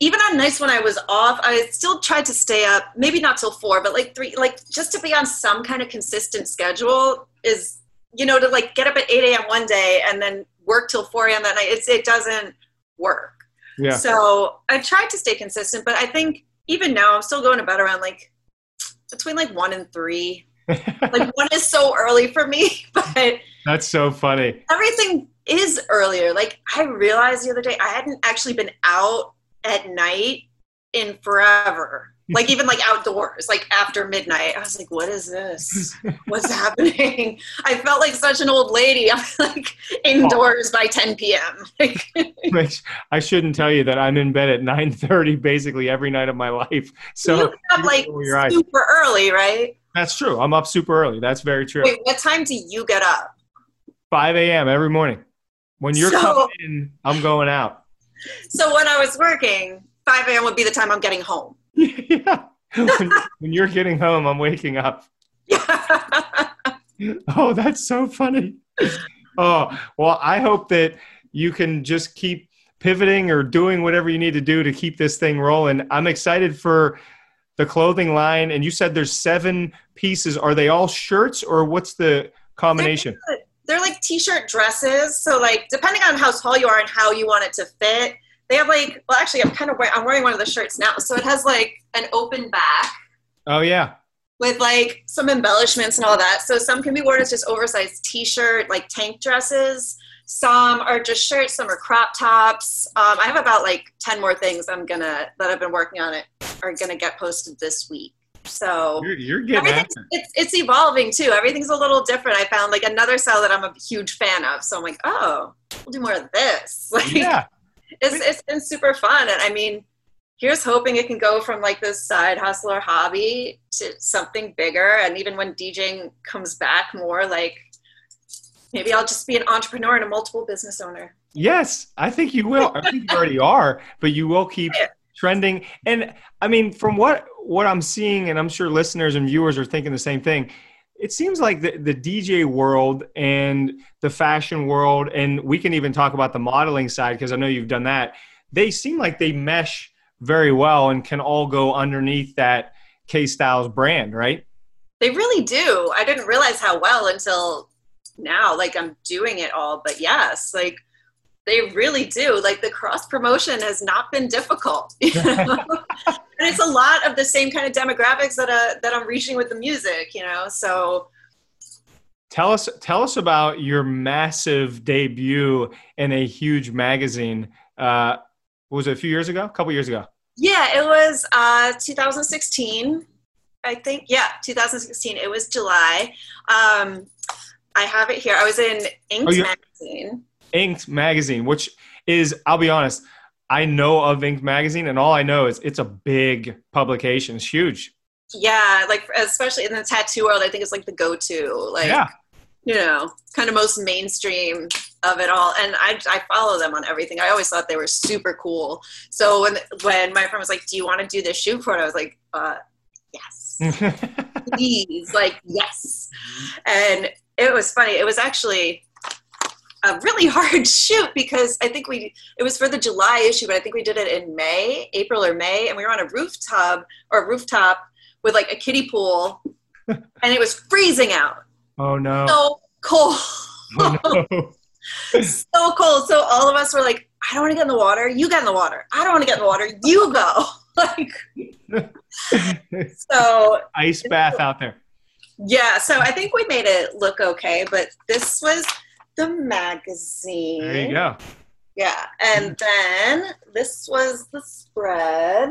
even on nights when I was off, I still tried to stay up, maybe not till four, but like three, like just to be on some kind of consistent schedule is, you know, to like get up at 8 a.m. one day and then work till 4 a.m. that night. It's, it doesn't work. Yeah. So I've tried to stay consistent, but I think even now I'm still going to bed around like between like one and three. [laughs] like one is so early for me, [laughs] but that's so funny. Everything is earlier. Like I realized the other day I hadn't actually been out at night in forever. [laughs] like even like outdoors, like after midnight. I was like, what is this? What's happening? I felt like such an old lady. [laughs] I'm like indoors by 10 p.m. [laughs] Which I shouldn't tell you that I'm in bed at 9:30 basically every night of my life. So you get up like super early, right? That's true. I'm up super early. That's very true. Wait, what time do you get up? 5 a.m. every morning. When you're so, coming in, I'm going out. So when I was working, 5 a.m. would be the time I'm getting home. [laughs] yeah. When, when you're getting home, I'm waking up. [laughs] oh, that's so funny. Oh, well, I hope that you can just keep pivoting or doing whatever you need to do to keep this thing rolling. I'm excited for the clothing line. And you said there's seven pieces. Are they all shirts or what's the combination? They're, like t-shirt dresses. So like depending on how tall you are and how you want it to fit, they have like well actually I'm kind of wearing I'm wearing one of the shirts now. So it has like an open back. Oh yeah. With like some embellishments and all that. So some can be worn as just oversized t-shirt, like tank dresses. Some are just shirts, some are crop tops. Um, I have about like 10 more things I'm gonna that I've been working on it are gonna get posted this week. So you're, you're getting. It's, it's evolving too. Everything's a little different. I found like another style that I'm a huge fan of. So I'm like, oh, we'll do more of this. [laughs] Like, yeah. It's, it's been super fun. And I mean, here's hoping it can go from like this side hustle or hobby to something bigger. And even when DJing comes back more, like maybe I'll just be an entrepreneur and a multiple business owner. Yes, I think you will. I think you already are, but you will keep [laughs] trending. And I mean, from what what I'm seeing, and I'm sure listeners and viewers are thinking the same thing. It seems like the, the DJ world and the fashion world, and we can even talk about the modeling side because I know you've done that. They seem like they mesh very well and can all go underneath that K Styles brand, right? They really do. I didn't realize how well until now. Like I'm doing it all, but yes, like they really do. Like the cross promotion has not been difficult. You [laughs] know? and it's a lot of the same kind of demographics that uh, that I'm reaching with the music, you know. So tell us tell us about your massive debut in a huge magazine. Uh, was it a few years ago? A couple years ago? Yeah, it was uh, 2016. I think yeah, 2016. It was July. Um, I have it here. I was in Inked oh, magazine. Inked magazine, which is, I'll be honest, I know of Inked magazine, and all I know is it's a big publication. It's huge. Yeah, like especially in the tattoo world, I think it's like the go-to. Like, yeah. you know, kind of most mainstream of it all. And I, I follow them on everything. I always thought they were super cool. So when when my friend was like, "Do you want to do this shoot for it?" I was like, uh, "Yes, [laughs] please, like yes." And it was funny. It was actually a really [laughs] hard shoot because I think we it was for the July issue, but I think we did it in May, April or May, and we were on a rooftop or a rooftop with like a kiddie pool, [laughs] and it was freezing out. Oh no! So cold. Oh, no. [laughs] so cold. So all of us were like, I don't want to get in the water. You get in the water. I don't want to get in the water. You go. like so ice bath out there. Yeah, so I think we made it look okay, but this was the magazine. There you go. Yeah, and mm. then this was the spread.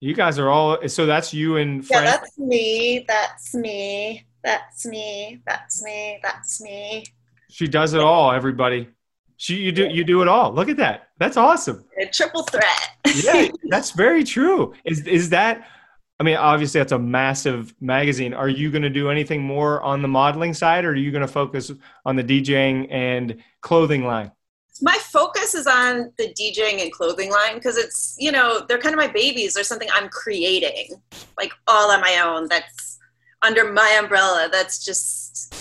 You guys are all so that's you and Frank. Yeah, that's me. That's me. That's me. That's me. That's me. She does it all, everybody. She you do you do it all. Look at that. That's awesome. A triple threat. yeah, [laughs] that's very true. Is is that I mean, obviously that's a massive magazine. Are you going to do anything more on the modeling side, or are you going to focus on the DJing and clothing line? My focus is on the DJing and clothing line because it's, you know, they're kind of my babies. They're something I'm creating, like all on my own. That's under my umbrella. That's just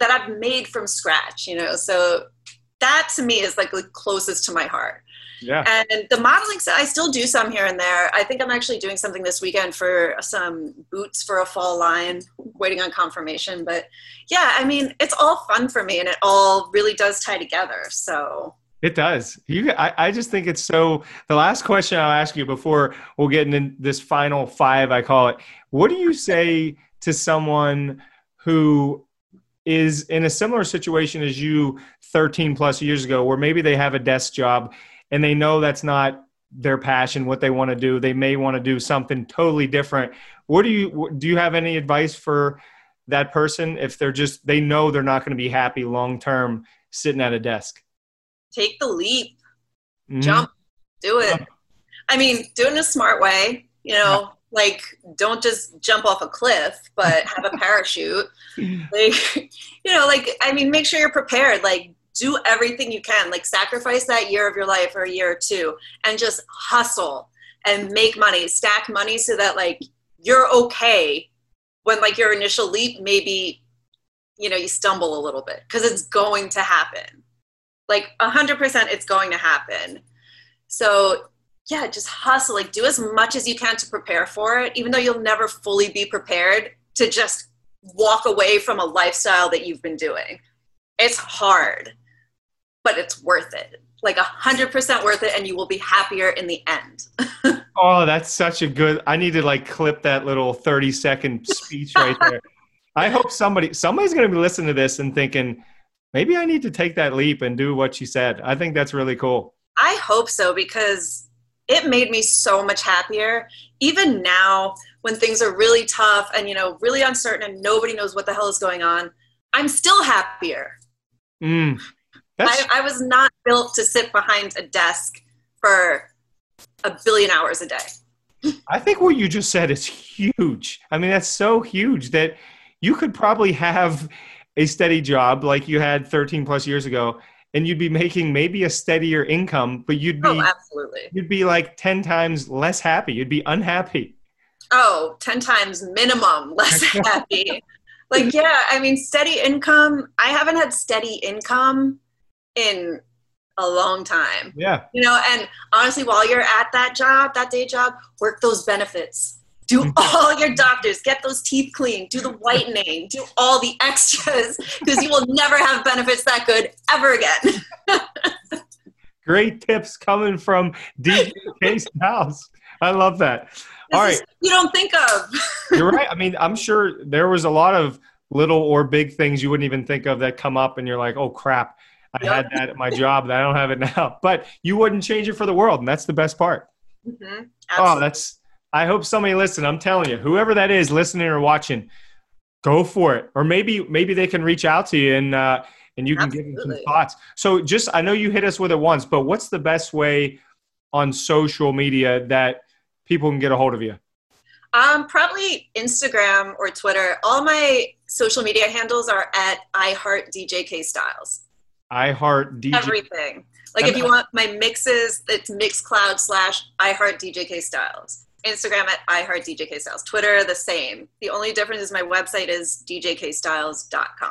that I've made from scratch, you know. So that to me is like the closest to my heart. Yeah. And the modeling, I still do some here and there. I think I'm actually doing something this weekend for some boots for a fall line, waiting on confirmation. But yeah, I mean, it's all fun for me and it all really does tie together. So it does. You, I, I just think it's so. The last question I'll ask you before we'll get into this final five, I call it. What do you say to someone who is in a similar situation as you 13 plus years ago, where maybe they have a desk job and they know that's not their passion, what they want to do. They may want to do something totally different. What do you do? You have any advice for that person if they're just they know they're not going to be happy long term sitting at a desk? Take the leap, mm-hmm. jump, do it. I mean, do it in a smart way. You know, yeah. like don't just jump off a cliff, but have a parachute. [laughs] like, [laughs] you know, like I mean, make sure you're prepared. Like do everything you can like sacrifice that year of your life or a year or two and just hustle and make money stack money so that like you're okay when like your initial leap maybe you know you stumble a little bit because it's going to happen. Like 100% it's going to happen. So yeah just hustle like do as much as you can to prepare for it even though you'll never fully be prepared to just walk away from a lifestyle that you've been doing. It's hard but it's worth it. Like a hundred percent worth it and you will be happier in the end. [laughs] Oh that's such a good i need to like clip that little 30 second speech right there. I hope somebody somebody's going to be listening to this and thinking maybe i need to take that leap and do what she said. I think that's really cool. I hope so because it made me so much happier. Even now when things are really tough and you know really uncertain and nobody knows what the hell is going on i'm still happier. Mm. I, I was not built to sit behind a desk for a billion hours a day. I think what you just said is huge. I mean, that's so huge that you could probably have a steady job like you had 13 plus years ago and you'd be making maybe a steadier income, but you'd be oh, absolutely. You'd be like 10 times less happy. You'd be unhappy. Oh, 10 times minimum less [laughs] happy. like yeah, I mean steady income, I haven't had steady income in a long time. Yeah. You know, and honestly, while you're at that job, that day job, work those benefits. Do mm-hmm. all [laughs] your doctors, get those teeth clean, do the whitening, do all the extras, because you will never have benefits that good ever again. [laughs] Great tips coming from DJ K Styles. I love that. This all right. you don't think of. [laughs] You're right. I mean, I'm sure there was a lot of little or big things you wouldn't even think of that come up and you're like, oh crap I yep. had that at my job, and I don't have it now. [laughs] But you wouldn't change it for the world, and that's the best part. Mm-hmm. Oh, that's. I hope somebody listen. I'm telling you, whoever that is listening or watching, go for it. Or maybe maybe they can reach out to you and uh, and you can Absolutely. give them some thoughts. So just I know you hit us with it once, but what's the best way on social media that people can get a hold of you? Um, probably Instagram or Twitter. All my social media handles are at iHeartDJK Styles. iHeart DJ. Everything. Like if you want my mixes, it's Mixcloud slash iHeart DJK Styles. Instagram at iHeart DJK Styles. Twitter the same. The only difference is my website is djkstyles.com.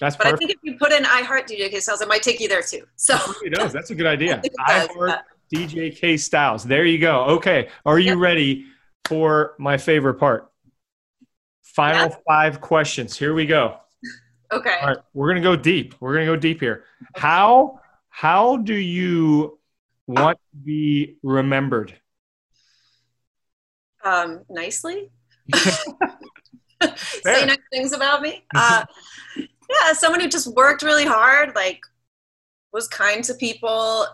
That's but perfect. I think if you put in iHeart DJK Styles, it might take you there too. So it does. That's a good idea. [laughs] iHeart DJK Styles. There you go. Okay. Are you yep. ready for my favorite part? Final five questions. Here we go. Okay. All right, we're gonna go deep. We're gonna go deep here. How how do you want to be remembered? Um, nicely. [laughs] [laughs] Say nice things about me. [laughs] Uh, yeah, someone who just worked really hard, like was kind to people,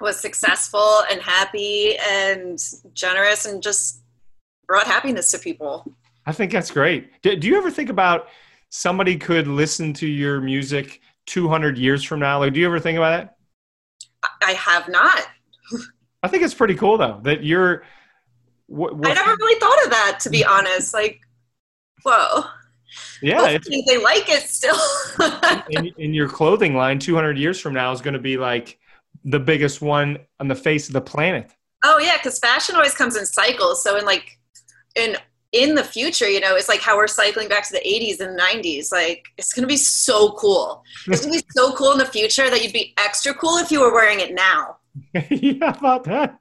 was successful and happy and generous, and just brought happiness to people. I think that's great. Do, do you ever think about? Somebody could listen to your music 200 years from now? Like, do you ever think about that? I have not. [laughs] I think it's pretty cool though that you're. I never really thought of that, to be honest. Like, whoa. Yeah, they like it still. in, in, your clothing line, 200 years from now is going to be like the biggest one on the face of the planet. Oh yeah, because fashion always comes in cycles. So in like in in the future, you know, it's like how we're cycling back to the 80s and 90s. Like, it's going to be so cool. It's going to be so cool in the future that you'd be extra cool if you were wearing it now. [laughs] yeah, about that.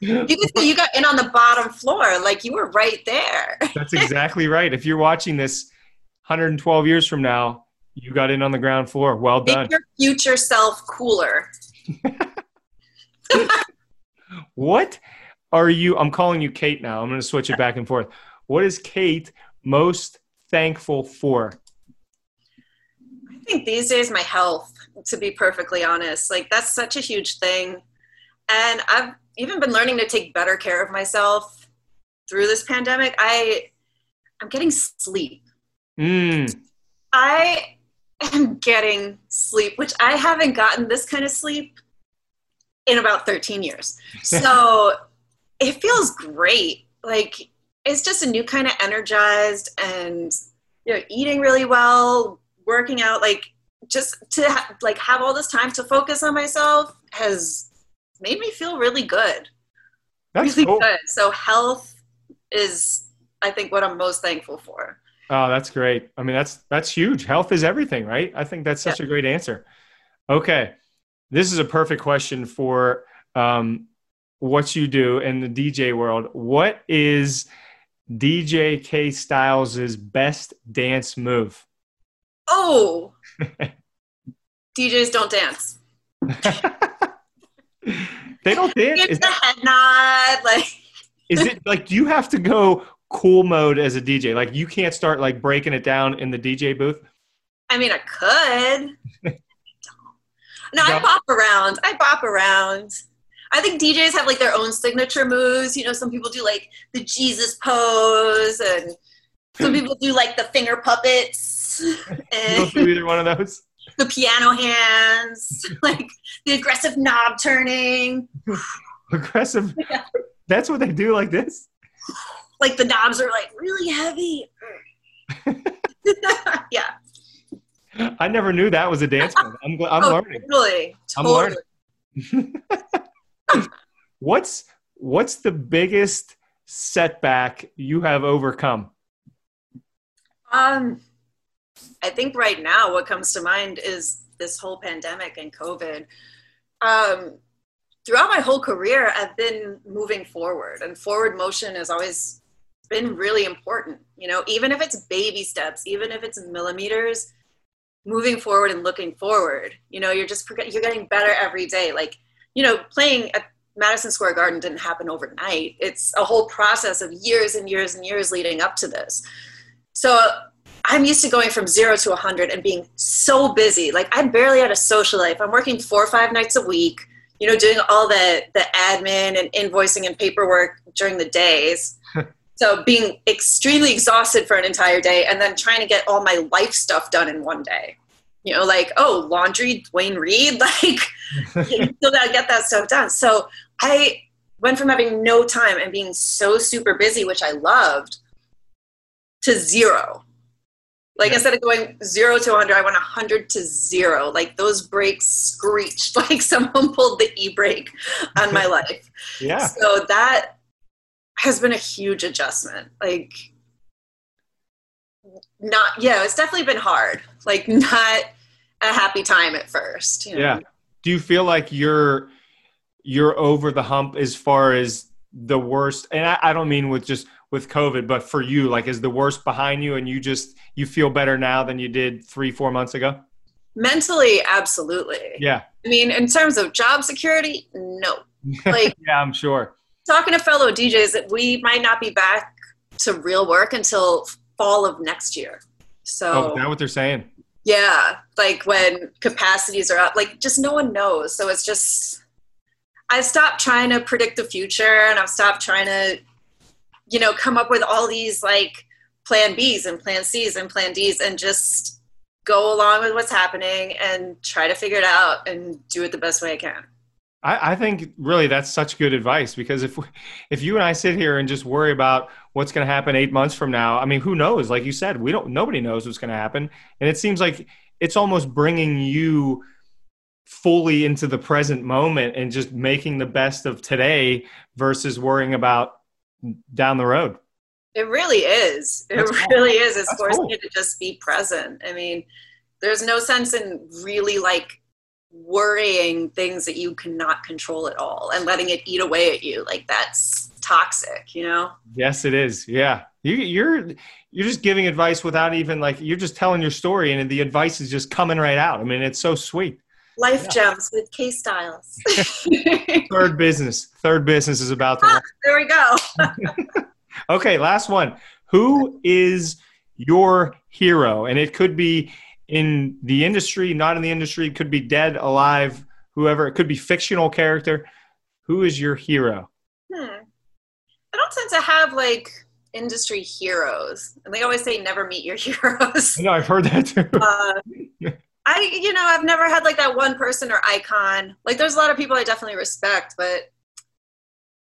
you can say you got in on the bottom floor. Like, you were right there. That's exactly right. If you're watching this 112 years from now, you got in on the ground floor. Well done. Make your future self cooler. [laughs] what are you? I'm calling you Kate now. I'm going to switch it back and forth. What is Kate most thankful for? I think these days my health, to be perfectly honest. Like that's such a huge thing. and I've even been learning to take better care of myself through this pandemic. I I'm getting sleep. Mm. I am getting sleep, which I haven't gotten this kind of sleep in about 13 years. [laughs] So it feels great. Like it's just a new kind of energized and you know eating really well, working out like just to ha- like have all this time to focus on myself has made me feel really good. That's really cool. good. So health is I think what I'm most thankful for. Oh, that's great. I mean, that's that's huge. Health is everything, right? I think that's such a great answer. Okay, this is a perfect question for um, what you do in the DJ world. What is DJ K Styles' best dance move? Oh, [laughs] DJs don't dance. [laughs] they don't dance. It's Is, the head nod, like is it like do you have to go cool mode as a DJ? Like you can't start like breaking it down in the DJ booth. I mean, I could. [laughs] no, I bop around. I bop around. I think DJs have like their own signature moves. You know, some people do like the Jesus pose, and some hmm. people do like the finger puppets [laughs] You don't and do either one of those. [laughs] the piano hands, [laughs] like the aggressive knob turning. [sighs] Aggressive. Yeah. That's what they do like this. [sighs] Like the knobs are like really heavy. yeah. I never knew that was a dance move. I'm, I'm oh, learning. Totally. I'm Totally. learning. What's what's the biggest setback you have overcome? Um, I think right now what comes to mind is this whole pandemic and COVID. Um, throughout my whole career, I've been moving forward, and forward motion has always been really important. You know, even if it's baby steps, even if it's millimeters, moving forward and looking forward. You know, you're just you're getting better every day. Like, you know, playing at Madison Square Garden didn't happen overnight. It's a whole process of years and years and years leading up to this. So I'm used to going from zero to 100 and being so busy. Like I barely had a social life. I'm working four or five nights a week, you know, doing all the, the admin and invoicing and paperwork during the days. [laughs] so being extremely exhausted for an entire day and then trying to get all my life stuff done in one day. You know, like, oh, laundry, Duane Reade, [laughs] like, you [laughs] still gotta get that stuff done. So I went from having no time and being so super busy, which I loved, to zero. Like Yeah. instead of going zero to 100, I went 100 to zero. Like those brakes screeched [laughs] like someone pulled the e brake on my life. yeah. So that has been a huge adjustment. Like, not, yeah, it's definitely been hard. Like, not a happy time at first. You know? Yeah. Do you feel like you're you're over the hump as far as the worst? And I, I don't mean with just with COVID, but for you, like is the worst behind you, and you just you feel better now than you did three four months ago? Mentally, absolutely. Yeah. I mean, in terms of job security, no. [laughs] Like, yeah, I'm sure. talking to fellow DJs that we might not be back to real work until fall of next year. So Oh, is that what they're saying? yeah, like when capacities are up, like just no one knows. So it's just I've stopped trying to predict the future and I've stopped trying to, you know, come up with all these like plan Bs and plan Cs and plan Ds and just go along with what's happening and try to figure it out and do it the best way I can. I, I think really that's such good advice because if if you and I sit here and just worry about what's going to happen eight months from now, I mean, who knows? Like you said, we don't. Nobody knows what's going to happen, and it seems like it's almost bringing you fully into the present moment and just making the best of today versus worrying about down the road. It really is. It That's cool. really is. It's That's forcing cool. you to just be present. I mean, there's no sense in really like worrying things that you cannot control at all and letting it eat away at you. Like that's toxic, you know? Yes, it is. Yeah, you, you're you're just giving advice without even like you're just telling your story, and the advice is just coming right out. I mean, it's so sweet. Life Yeah. gems with K Styles. [laughs] [laughs] Third business. Third business is about to. Ah, there we go. [laughs] Okay, last one. Who is your hero? And it could be in the industry, not in the industry. Could be dead, alive, whoever. It could be fictional character. who is your hero? Hmm. I don't tend to have like industry heroes, and they always say never meet your [laughs] heroes. No, I've heard that too. Uh, [laughs] I, you know, I've never had like that one person or icon. Like, there's a lot of people I definitely respect, but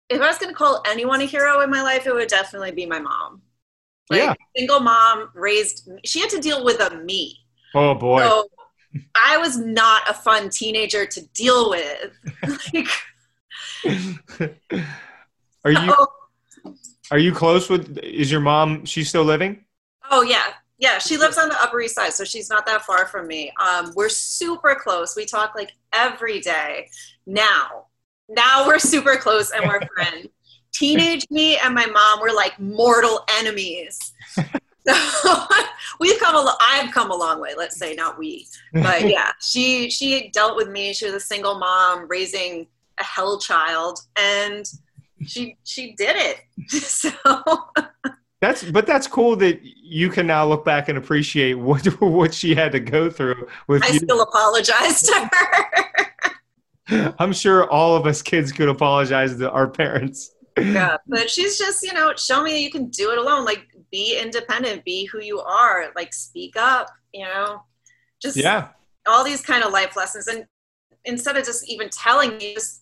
if I was going to call anyone a hero in my life, it would definitely be my mom. Like, Yeah. Single mom raised, she had to deal with a me. Oh boy. So I was not a fun teenager to deal with. like, [laughs] are you are you close with is your mom she's still living? oh, yeah. Yeah, she lives on the Upper East Side, so she's not that far from me. Um, we're super close. We talk like every day. Now, now we're super close and we're [laughs] friends. Teenage me and my mom were like mortal enemies. [laughs] So [laughs] we've come a lo- I've come a long way, let's say, not we. But [laughs] yeah, she she dealt with me. She was a single mom raising a hell child and she she did it. [laughs] So That's but that's cool that you can now look back and appreciate what what she had to go through with I you. still apologize to her. I'm sure all of us kids could apologize to our parents. yeah but she's just you know show me you can do it alone like be independent be who you are like speak up you know just Yeah. all these kind of life lessons and instead of just even telling me just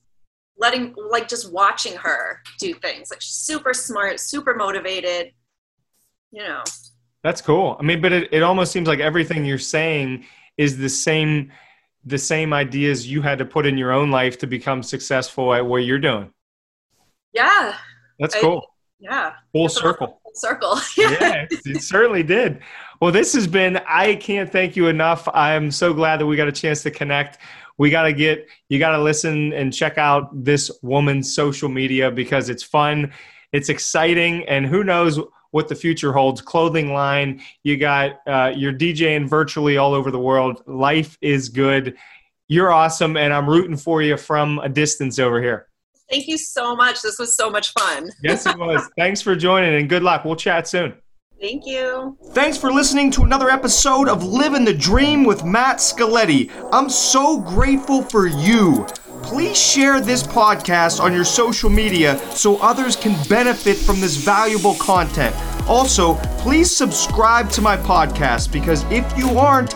letting like just watching her do things like she's super smart super motivated you know That's cool. I mean, but it, it almost seems like everything you're saying is the same the same ideas you had to put in your own life to become successful at what you're doing. yeah That's I- cool. yeah Full circle. Circle [laughs] yeah it certainly did. Well, this has been, I can't thank you enough. I'm so glad that we got a chance to connect. We got to get, you got to listen and check out this woman's social media because it's fun, it's exciting, and who knows what the future holds. Clothing line, you got, uh, you're DJing virtually all over the world. Life is good. You're awesome, and I'm rooting for you from a distance over here. Thank you so much this was so much fun [laughs] Yes, it was. Thanks for joining, and good luck. We'll chat soon. thank you Thanks for listening to another episode of Living the Dream with Matt Scaletti. I'm so grateful for you. Please share this podcast on your social media so others can benefit from this valuable content. Also, please subscribe to my podcast because if you aren't,